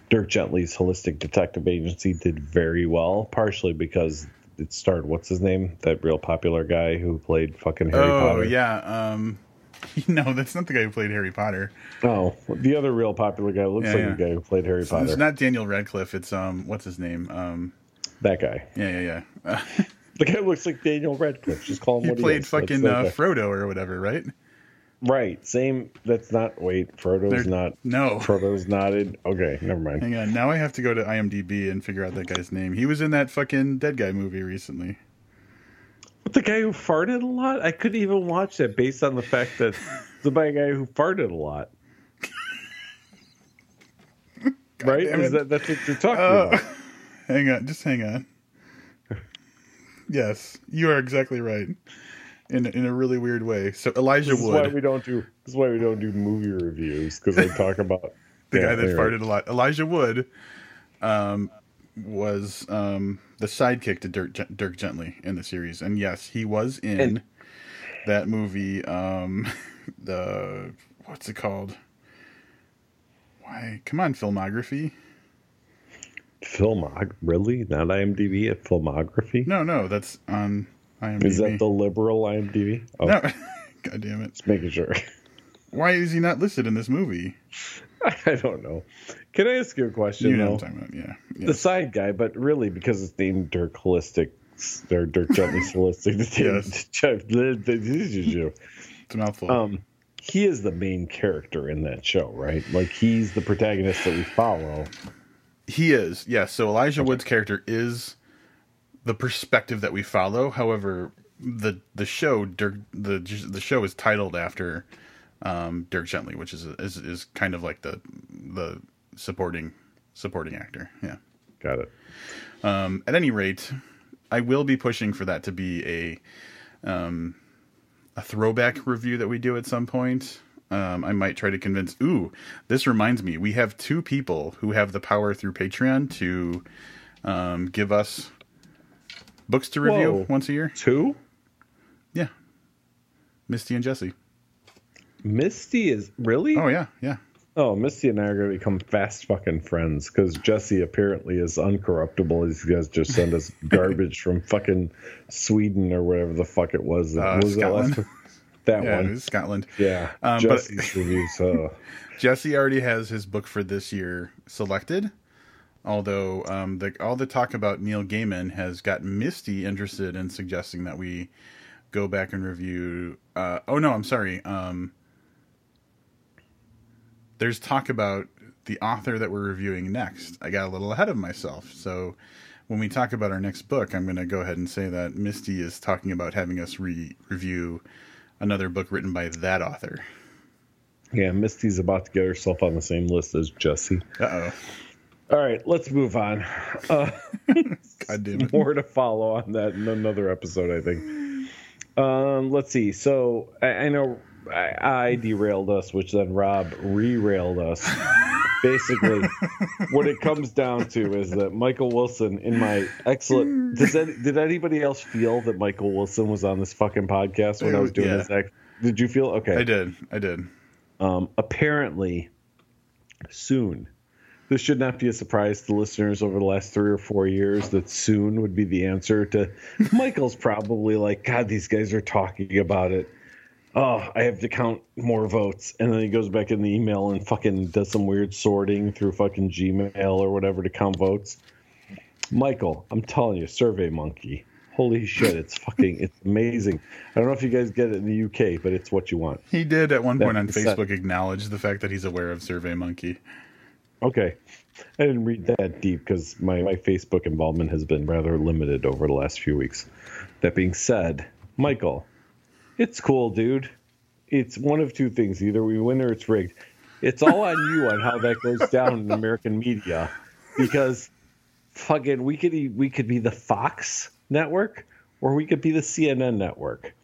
Dirk Gently's Holistic Detective Agency did very well, partially because it starred what's his name, that real popular guy who played fucking Harry oh, Potter. yeah. Um, no, that's not the guy who played Harry Potter. Oh, the other real popular guy looks Yeah, like yeah. the guy who played Harry Potter. It's not Daniel Radcliffe. It's um, what's his name? Um, that guy. yeah, yeah, yeah. The guy looks like Daniel Radcliffe. Just call him he what played he is. Fucking uh. Frodo or whatever, right? right. Same. That's not. Wait, Frodo's They're- not. No. Frodo's not in. Okay, never mind. Hang on. Now I have to go to IMDb and figure out that guy's name. He was in that fucking Dead Guy movie recently. But the guy who farted a lot, I couldn't even watch that based on the fact that the by a guy who farted a lot. right? Is that that's what you're talking Uh, about? hang on. Just hang on. Yes, you are exactly right. In in a really weird way. So Elijah This is why we don't do this is why we don't do movie reviews because I talk about the Yeah, guy that anyway. farted a lot. Elijah Wood, um, was um the sidekick to Dirk, Dirk Gently in the series, and yes, he was in And- that movie. Um, the what's it called? Why? Come on, filmography. Filmog really not IMDb at filmography. No, no, that's on IMDb. Is that the liberal IMDb? Oh, no? God damn it! just making sure. Why is he not listed in this movie? I don't know. Can I ask you a question? You know what I'm talking about? Yeah. yeah. The side guy, but really because it's named Dirk Holistic or Dirk Gently Holistic. It's a mouthful. um, he is the main character in that show, right? Like he's the protagonist that we follow. He is, yes. So Elijah Wood's character is the perspective that we follow. However, the the show Dirk the the show is titled after um, Dirk Gently, which is, is is kind of like the the supporting supporting actor. Yeah. Got it. Um, at any rate, I will be pushing for that to be a um, a throwback review that we do at some point. Um, I might try to convince. Ooh, this reminds me, we have two people who have the power through Patreon to um, give us books to review Whoa. once a year. Two? Yeah, Misty and Jesse. Misty is really? Oh yeah, yeah. Oh, Misty and I are going to become fast fucking friends because Jesse apparently is uncorruptible. These guys just send us garbage from fucking Sweden or whatever the fuck it was. Uh, What was that Scotland. last one? That Yeah, one. Scotland. Yeah. Um, but- Jesse's reviews. Uh, Jesse already has his book for this year selected. Although um, the, all the talk about Neil Gaiman has got Misty interested in suggesting that we go back and review. Uh, oh no, I'm sorry. Um, there's talk about the author that we're reviewing next. I got a little ahead of myself, so when we talk about our next book, I'm going to go ahead and say that Misty is talking about having us re- review another book written by that author. yeah, Misty's about to get herself on the same list as Jesse. Uh oh. All right, let's move on. Uh, God damn it. more to follow on that in another episode, I think. Um, let's see. So I, I know I, I derailed us, which then Rob re-railed us. Basically, what it comes down to is that Michael Wilson, in my excellent, does that, did anybody else feel that Michael Wilson was on this fucking podcast when I was doing Yeah. this? Act? Did you feel okay? I did. I did. Um, apparently, soon. This should not be a surprise to listeners over the last three or four years that soon would be the answer to. Michael's probably like, God, these guys are talking about it. Oh, I have to count more votes. And then he goes back in the email and fucking does some weird sorting through fucking Gmail or whatever to count votes. Michael, I'm telling you, Survey Monkey. Holy shit, it's fucking, it's amazing. I don't know if you guys get it in the UK, but it's what you want. He did at one That point on Facebook acknowledge the fact that he's aware of Survey Monkey. Okay. I didn't read that deep because my, my Facebook involvement has been rather limited over the last few weeks. That being said, Michael, it's cool, dude. It's one of two things. Either we win or it's rigged. It's all on you on how that goes down in American media because fucking we could we could be the Fox network or we could be the CNN network.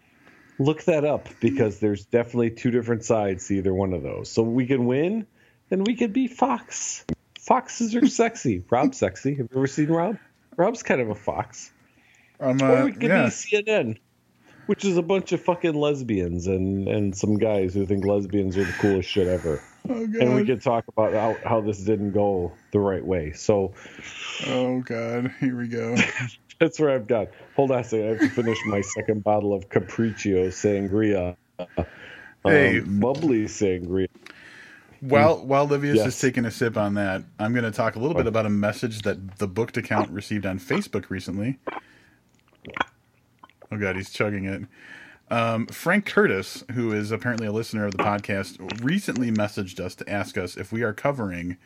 Look that up because there's definitely two different sides to either one of those. So we can win, then we could be Fox. Foxes are sexy. Rob's sexy. Have you ever seen Rob? Rob's kind of a fox. Um, or uh, we could yeah. be CNN, which is a bunch of fucking lesbians and and some guys who think lesbians are the coolest shit ever. Oh. And we could talk about how, how this didn't go the right way. So Oh god. Here we go. that's where I've got. Hold on a second. I have to finish my second bottle of Capriccio Sangria. Um, Hey. bubbly sangria. While while Livius Yes. is taking a sip on that, I'm going to talk a little bit about a message that the booked account received on Facebook recently. Oh god, he's chugging it. Um, Frank Curtis, who is apparently a listener of the podcast, recently messaged us to ask us if we are covering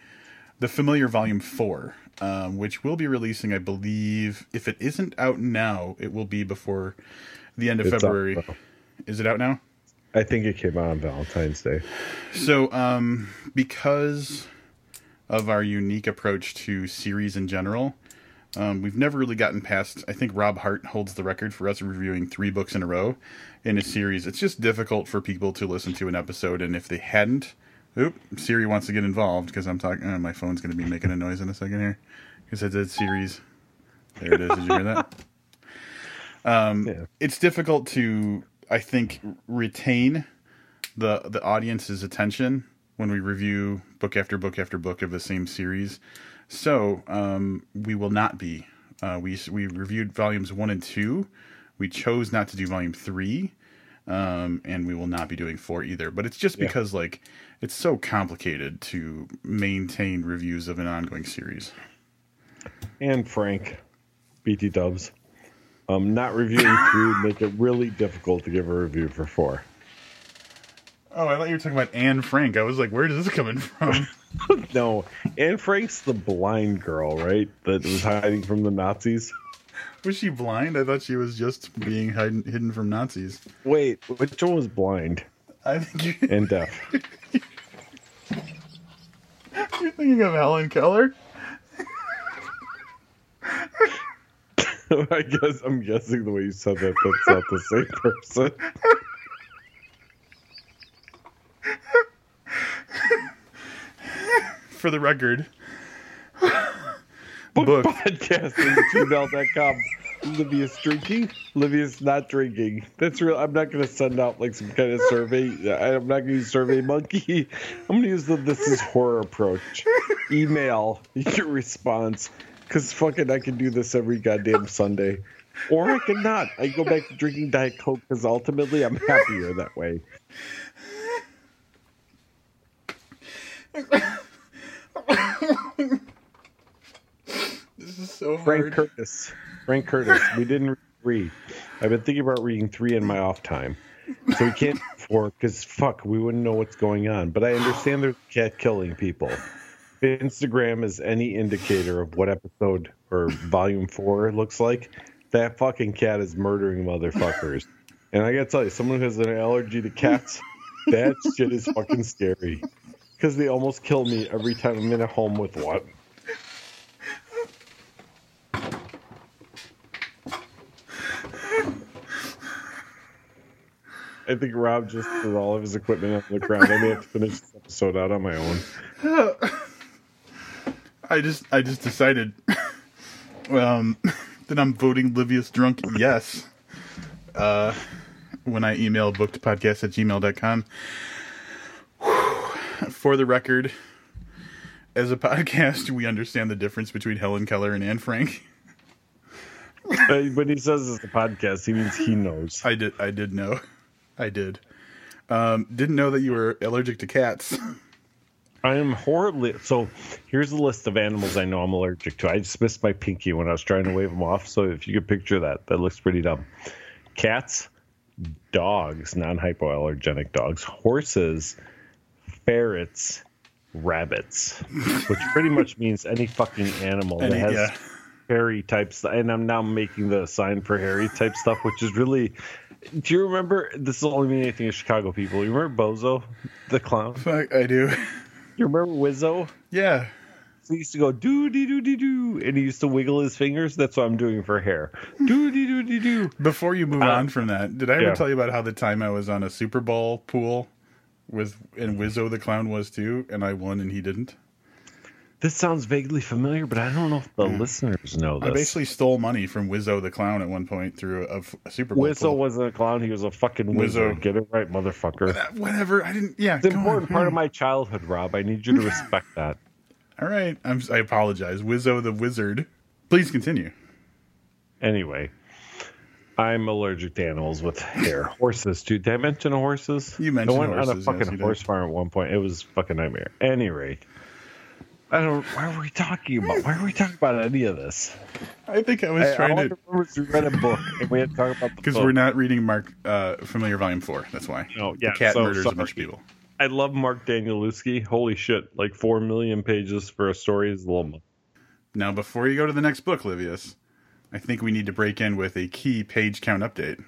the Familiar Volume Four, um, which will be releasing, I believe. If it isn't out now, it will be before the end of It's February. Is it out now? I think it came out on Valentine's Day. So, um, because of our unique approach to series in general, um, we've never really gotten past. I think Rob Hart holds the record for us reviewing three books in a row in a series. It's just difficult for people to listen to an episode, and if they hadn't, oop, Siri wants to get involved because I'm talking. Uh, my phone's going to be making a noise in a second here because I said series. There it is. Did you hear that? Um, Yeah. It's difficult to, I think, retain the the audience's attention when we review book after book after book of the same series. So um, we will not be. Uh, we we reviewed volumes one and two. We chose not to do volume three um, and we will not be doing four either. But it's just Yeah. because like it's so complicated to maintain reviews of an ongoing series. And Frank, BT Dubs, um, not reviewing three would make it really difficult to give a review for four. Oh, I thought you were talking about Anne Frank. I was like, where is this coming from? no, Anne Frank's the blind girl, right? That was hiding from the Nazis. was she blind? I thought she was just being hidden, hidden from Nazis. Wait, which one was blind I think you, and deaf? you're thinking of Helen Keller. I guess I'm guessing the way you said that that's not the same person. For the record, Book, Book. podcast at gmail.com. Livius drinking. Livius not drinking. That's real. I'm not going to send out like some kind of survey. I'm not going to use Survey Monkey. I'm going to use the This Is Horror approach. Email your response. Because fucking I can do this every goddamn Sunday. Or I can not. I go back to drinking Diet Coke because ultimately I'm happier that way. this is so Frank hard. Curtis. Frank Curtis. We didn't read three. I've been thinking about reading three in my off time. So we can't four because fuck, we wouldn't know what's going on. But I understand there's cat killing people. Instagram is any indicator of what episode or volume four looks like. That fucking cat is murdering motherfuckers. And I gotta tell you, someone who has an allergy to cats, that shit is fucking scary. Because they almost kill me every time I'm in a home with one. I think Rob just threw all of his equipment on the ground. I may have to finish this episode out on my own. I just I just decided um, that I'm voting Livius drunk yes. Uh, when I email bookedpodcast at gmail.com. For the record, as a podcast, we understand the difference between Helen Keller and Anne Frank. When he says it's a podcast, he means he knows. I did I did know. I did. Um, didn't know that you were allergic to cats. I am horribly. So here's a list of animals I know I'm allergic to. I just missed my pinky when I was trying to wave them off. So if you could picture that, that looks pretty dumb. Cats, dogs, non hypoallergenic dogs, horses, ferrets, rabbits, which pretty much means any fucking animal that has yeah. hairy types. And I'm now making the sign for hairy type stuff, which is really. Do you remember? This will only mean anything to Chicago people. You remember Bozo, the clown? Fuck, I do. You remember Wizzo? Yeah. So he used to go doo dee doo dee doo, and he used to wiggle his fingers. That's what I'm doing for hair. Doo dee doo dee doo. Before you move Uh, on from that, did I ever yeah. tell you about how the time I was on a Super Bowl pool with and Wizzo the clown was too, and I won and he didn't? This sounds vaguely familiar, but I don't know if the listeners know this. I basically stole money from Wizzo the clown at one point through a, a Super Bowl. Wizzo pool. wasn't a clown; he was a fucking wizard. Wizzo. Get it right, motherfucker. Whatever. I didn't. Yeah. It's an important on. part of hmm. my childhood, Rob. I need you to respect that. All right. I'm. I apologize. Wizzo the wizard. Please continue. Anyway, I'm allergic to animals with hair. Horses, too. Did I mention horses? You mentioned horses. I went on horses, a yes, fucking did. horse farm at one point. It was a fucking nightmare. Any rate, I don't. Why were we talking about? Why were we talking about any of this? I think I was I, trying I to we read a book and we had to talk about the because we're not reading Mark uh, Familiar Volume Four. That's why. No, yeah, The cat so murders a bunch of people. I love Mark Danielewski. Holy shit! Like four million pages for a story is a little. much. Now, before you go to the next book, Livius, I think we need to break in with a key page count update.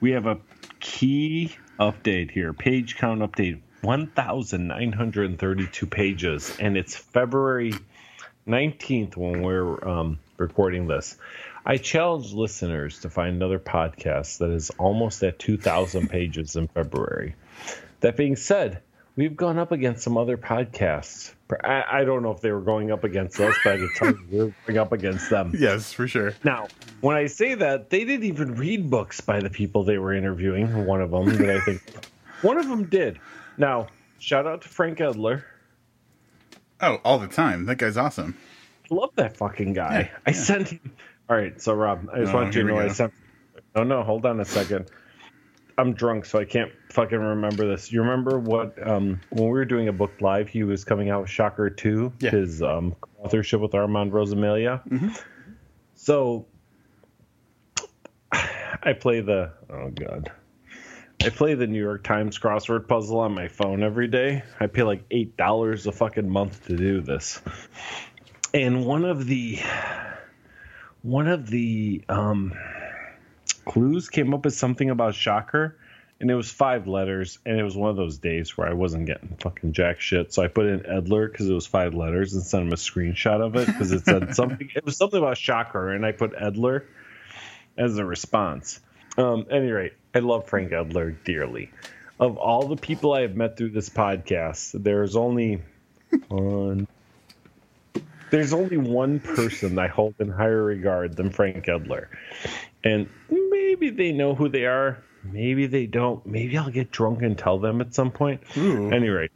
We have a key update here. Page count update 1,932 pages, and it's February 19th when we're um, recording this. I challenge listeners to find another podcast that is almost at 2,000 pages in February. That being said, we've gone up against some other podcasts. I, I don't know if they were going up against us, but I can tell you we're going up against them. Yes, for sure. Now, when I say that, they didn't even read books by the people they were interviewing. One of them that I think, one of them did. Now, shout out to Frank Edler. Oh, all the time. That guy's awesome. Love that fucking guy. Yeah, I yeah. sent him. All right, so Rob, I just Oh, want you to know I sent. No, no, hold on a second. I'm drunk, so I can't fucking remember this. You remember what um, when we were doing a book live, he was coming out with Shocker Two, Yeah. his um, authorship with Armand Rosamilia. So I play the oh god, I play the New York Times crossword puzzle on my phone every day. I pay like eight dollars a fucking month to do this, and one of the one of the um, clues came up as something about Shocker, and it was five letters, and it was one of those days where I wasn't getting fucking jack shit. So I put in Edler because it was five letters and sent him a screenshot of it because it said something. It was something about Shocker, and I put Edler as a response. Um, any rate, I love Frank Edler dearly. Of all the people I have met through this podcast, there's only one. There's only one person I hold in higher regard than Frank Edler. And maybe they know who they are. Maybe they don't. Maybe I'll get drunk and tell them at some point. Ooh. Anyway,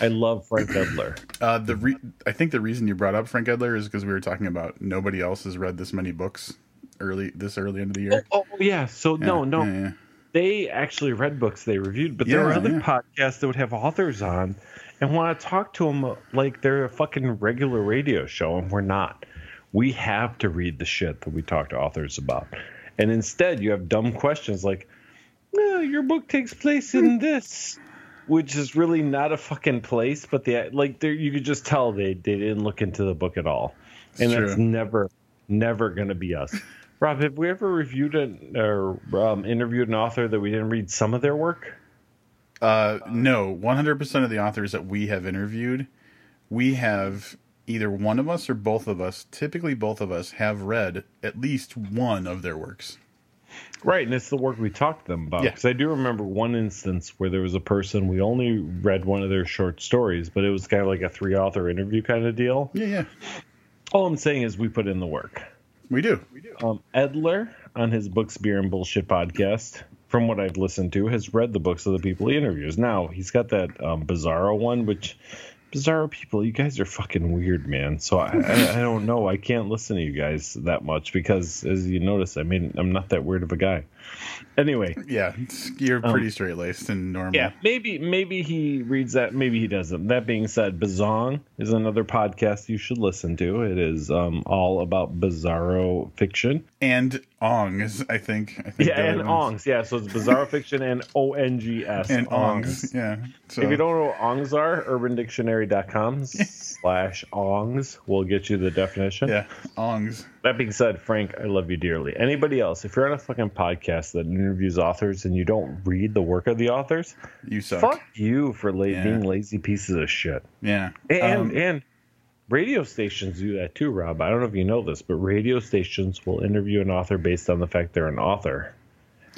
I love Frank Edler. Uh, the re- I think the reason you brought up Frank Edler is because we were talking about nobody else has read this many books early this early into the year. Oh, yeah. So, no, no. Yeah, yeah. they actually read books they reviewed, but there were Yeah, other yeah. podcasts that would have authors on and want to talk to them like they're a fucking regular radio show, and we're not. We have to read the shit that we talk to authors about. And instead, you have dumb questions like, "Yeah, your book takes place in this. Which is really not a fucking place, but the like there you could just tell they, they didn't look into the book at all. And It's that's never never gonna be us. Rob, have we ever reviewed an, or um, interviewed an author that we didn't read some of their work? Uh, no, 100% of the authors that we have interviewed, we have either one of us or both of us, typically both of us, have read at least one of their works. Right, and it's the work we talked to them about. Yeah. I do remember one instance where there was a person we only read one of their short stories, but it was kind of like a three author interview kind of deal. Yeah, yeah, All I'm saying is we put in the work. we do. Um, Edler on his Books, Beer, and Bullshit podcast, from what I've listened to, has read the books of the people he interviews. Now he's got that um, Bizarro one, which Bizarro people, you guys are fucking weird, man. So I, I, I don't know. I can't listen to you guys that much because, as you notice, I mean, I'm not that weird of a guy. Anyway, Yeah, you're pretty straight laced and normal. Um, yeah, maybe maybe he reads that, maybe he doesn't. That being said, Bazong is another podcast you should listen to. It is um, all about bizarro fiction. And Ongs, I think. I think Yeah, and. Ongs. Yeah, so it's bizarro fiction and O N G S. And Ongs, yeah. So, If you don't know what Ongs are, urbandictionary.com slash Ongs will get you the definition. yeah, Ongs. That being said, Frank, I love you dearly. Anybody else, if you're on a fucking podcast that interviews authors and you don't read the work of the authors, You suck. fuck you for la- Yeah. being lazy pieces of shit. Yeah. And Um, and radio stations do that too, Rob. I don't know if you know this, but radio stations will interview an author based on the fact they're an author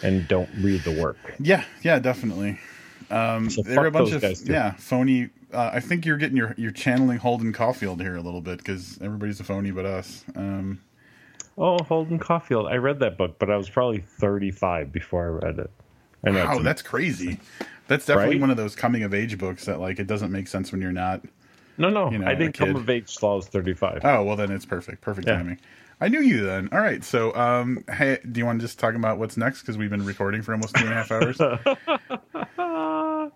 and don't read the work. yeah, yeah, definitely. Um, So there are a bunch of yeah phony. Uh, I think you're getting your you're channeling Holden Caulfield here a little bit because everybody's a phony but us. Um, Oh, Holden Caulfield. I read that book, but I was probably 35 before I read it. I know. wow, it's- that's crazy. That's definitely Right? one of those coming of age books that like it doesn't make sense when you're not. no, no. you know, I a didn't come of age till I was 35. Oh well, then it's perfect. Perfect Yeah. timing. I knew you then. All right. So, um, hey, do you want to just talk about what's next? Because we've been recording for almost two and a half hours.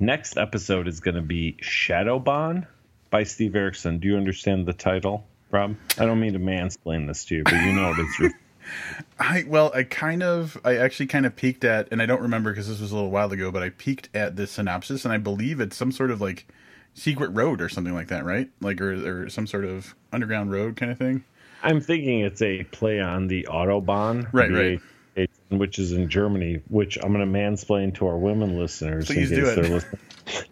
Next episode is going to be Shadowbahn by Steve Erickson. Do you understand the title, Rob? I don't mean to mansplain this to you, but you know what it's. Re- I well, I kind of, I actually kind of peeked at, and I don't remember because this was a little while ago, but I peeked at the synopsis, and I believe it's some sort of like secret road or something like that, right? Like or or some sort of underground road kind of thing. I'm thinking it's a play on the Autobahn, Right, the right. Which is in Germany. Which I'm going to mansplain to our women listeners. Please in do it.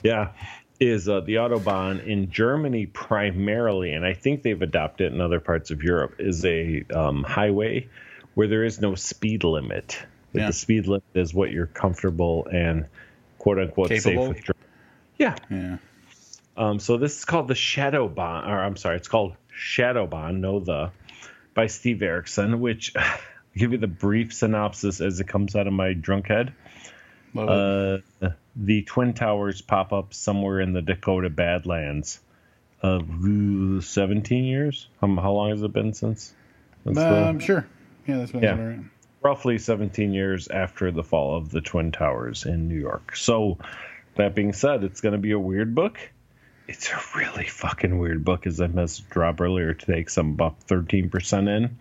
Yeah, is uh, the Autobahn in Germany primarily, and I think they've adopted it in other parts of Europe, is a um, highway where there is no speed limit. Yeah. The speed limit is what you're comfortable and quote unquote Capable? safe with. Yeah, Yeah. um, so this is called the Shadowbahn, or I'm sorry, it's called Shadowbahn, no the, by Steve Erickson, which I'll give you the brief synopsis as it comes out of my drunk head. Uh, the Twin Towers pop up somewhere in the Dakota Badlands of ooh, 17 years. Um, how long has it been since? The- um, sure. Yeah, that's been yeah. right. roughly 17 years after the fall of the Twin Towers in New York. So, that being said, it's going to be a weird book. It's a really fucking weird book, as I messaged Rob earlier today, because I'm about 13% in.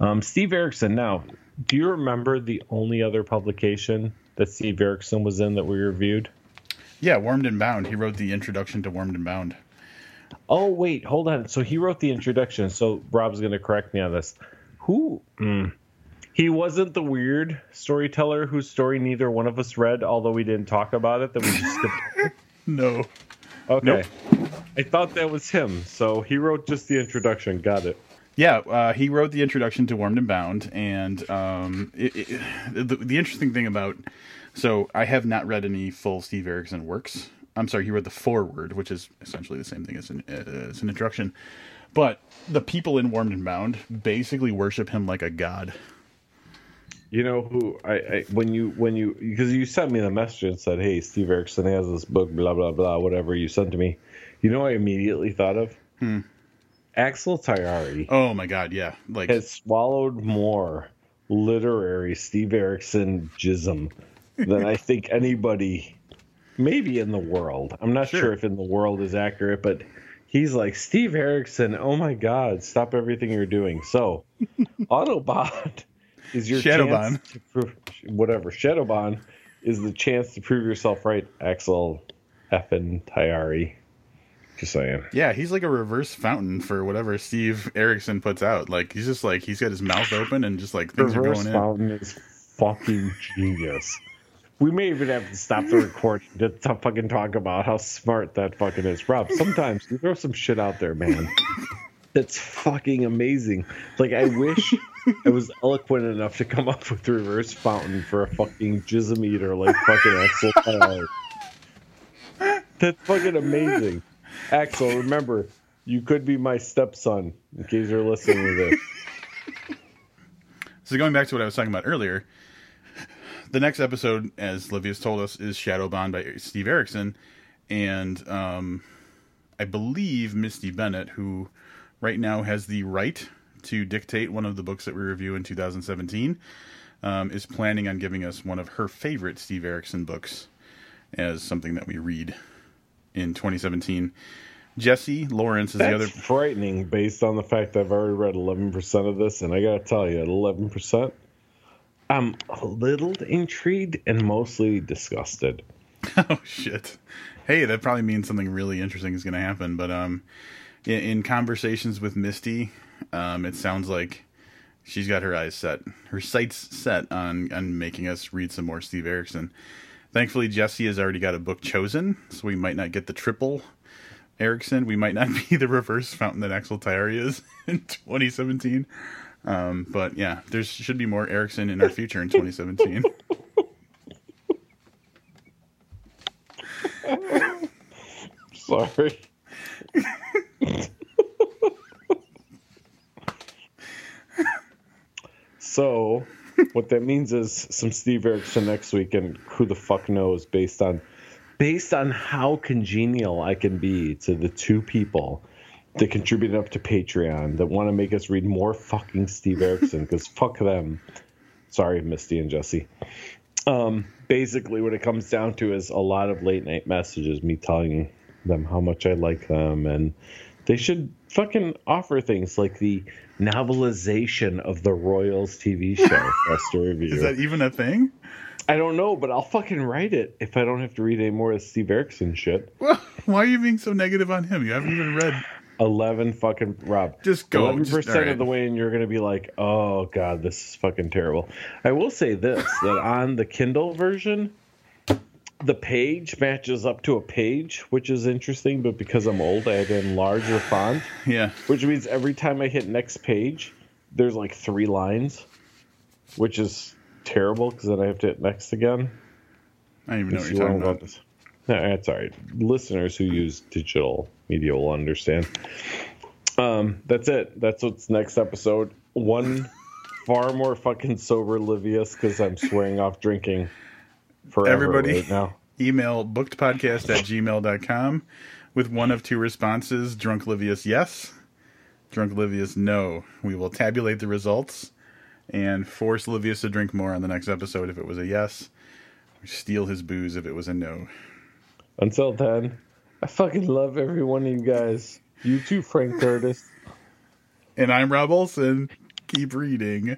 Um, Steve Erickson, now, do you remember the only other publication that Steve Erickson was in that we reviewed? Yeah, Warmed and Bound. He wrote the introduction to Warmed and Bound. Oh, wait, hold on. So he wrote the introduction. So Rob's going to correct me on this. Who? Mm, he wasn't the weird storyteller whose story neither one of us read, although we didn't talk about it. That we just skipped. No. Okay. Nope. I thought that was him. So he wrote just the introduction. Got it. Yeah, uh, he wrote the introduction to Warmed and Bound, and um, it, it, the, the interesting thing about so I have not read any full Steve Erickson works. I'm sorry, he wrote the foreword, which is essentially the same thing as an, uh, as an introduction. But the people in Warmed and Bound basically worship him like a god. You know who I, I when you when you because you sent me the message and said, "Hey, Steve Erickson has this book, blah blah blah, whatever you sent to me." You know, what I immediately thought of Hmm. Axel Taiari Oh my god, yeah, like has swallowed more literary Steve Erickson jism than I think anybody, maybe in the world. I'm not Sure. sure if in the world is accurate, but he's like Steve Erickson. Oh my God! Stop everything you're doing. So, Autobot is your Shadowbahn. chance to prove whatever. Shadowbahn is the chance to prove yourself right. Axel effin Taiari. Just saying. yeah, he's like a reverse fountain for whatever Steve Erickson puts out. Like he's just like he's got his mouth open and just like things Reverse are going in. Fountain is fucking genius. We may even have to stop the recording to t- fucking talk about how smart that fucking is. Rob, sometimes you throw some shit out there, man. That's fucking amazing. Like, I wish I was eloquent enough to come up with reverse fountain for a fucking jism eater like fucking Axel. That's fucking amazing. Axel, remember, you could be my stepson in case you're listening to this. So going back to what I was talking about earlier, the next episode, as Livius told us, is Shadowbahn by Steve Erickson, and um, I believe Misty Bennett, who right now has the right to dictate one of the books that we review in 2017, um, is planning on giving us one of her favorite Steve Erickson books as something that we read in 2017. Jesse Lawrence is That's the other. frightening based on the fact that I've already read 11% of this, and I gotta tell you, at 11%, I'm a little intrigued and mostly disgusted. Oh shit! Hey, that probably means something really interesting is going to happen. But um, in, in conversations with Misty, um, it sounds like she's got her eyes set, her sights set on on making us read some more Steve Erickson. Thankfully, Jesse has already got a book chosen, so we might not get the triple Erickson. We might not be the reverse fountain that Axel Tyre is in 2017. Um, but yeah, there should be more Erickson in our future in 2017. Sorry. so, what that means is some Steve Erickson next week, and who the fuck knows based on based on how congenial I can be to the two people that contribute up to Patreon that want to make us read more fucking Steve Erickson because fuck them. Sorry, Misty and Jesse. Um, basically, what it comes down to is a lot of late night messages, me telling them how much I like them, and they should fucking offer things like the novelization of the Royals TV show for us to review. Is that even a thing? I don't know, but I'll fucking write it if I don't have to read any more of Steve Erickson shit. Well, why are you being so negative on him? You haven't even read. Eleven fucking Rob. Just go. Eleven percent alright. of the way, and you're gonna be like, "Oh God, this is fucking terrible." I will say this: that on the Kindle version, the page matches up to a page, which is interesting. But because I'm old, I had to enlarge the font, Yeah. which means every time I hit next page, there's like three lines, which is terrible because then I have to hit next again. I don't even know what you're talking about. this. No, that's all right. Listeners who use digital media will understand. Um, that's it. That's what's next episode. One far more fucking sober Livius because I'm swearing off drinking forever Everybody- right now. Email bookedpodcast at gmail.com with one of two responses Drunk Livius, yes. Drunk Livius, no. We will tabulate the results and force Livius to drink more on the next episode if it was a yes, or steal his booze if it was a no. Until then, I fucking love every one of you guys. You too, Frank Curtis. And I'm Rob Olson. Keep reading.